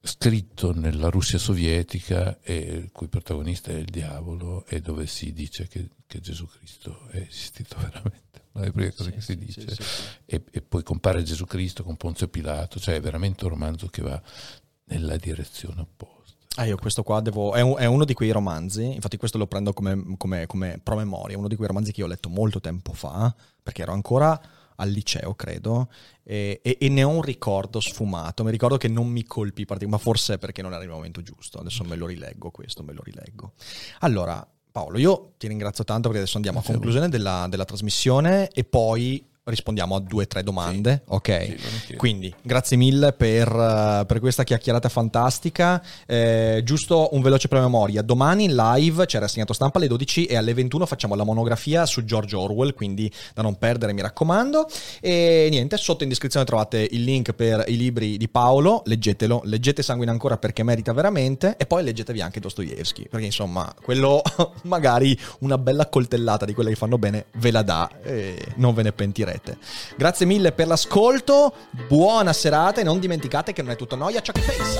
scritto nella Russia sovietica e il cui protagonista è il diavolo e dove si dice che, che Gesù Cristo è esistito veramente. Una delle prime cose sì, che si dice. sì, sì, e, e, poi compare Gesù Cristo con Ponzio Pilato cioè è veramente un romanzo che va nella direzione opposta. Ah, io questo qua devo, è, un, è, uno di quei romanzi, infatti questo lo prendo come, come, come promemoria, uno di quei romanzi che io ho letto molto tempo fa, perché ero ancora al liceo, credo, e, e, e, ne ho un ricordo sfumato. Mi ricordo che non mi colpì particolarmente, ma forse perché non era il momento giusto. Adesso me lo rileggo questo, me lo rileggo. Allora, Paolo, io ti ringrazio tanto perché adesso andiamo a conclusione della, della trasmissione e poi rispondiamo a due o tre domande. Sì. Ok, sì, quindi grazie mille per, uh, per, questa chiacchierata fantastica. Eh, giusto un veloce promemoria: domani in live c'è rassegnato stampa alle 12 e alle 21 facciamo la monografia su George Orwell, quindi da non perdere, mi raccomando. E niente, sotto in descrizione trovate il link per i libri di Paolo. Leggetelo, leggete Sanguine ancora perché merita veramente. E poi leggetevi anche Dostoevsky, perché insomma, quello magari una bella coltellata di quelle che fanno bene ve la dà e non ve ne pentirete rete. Grazie mille per l'ascolto, buona serata e non dimenticate che non è tutto noia ciò che pensa.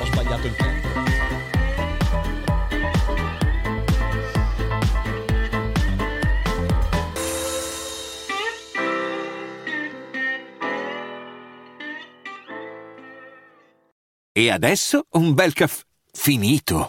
Ho sbagliato il tempo. E adesso un bel caffè finito.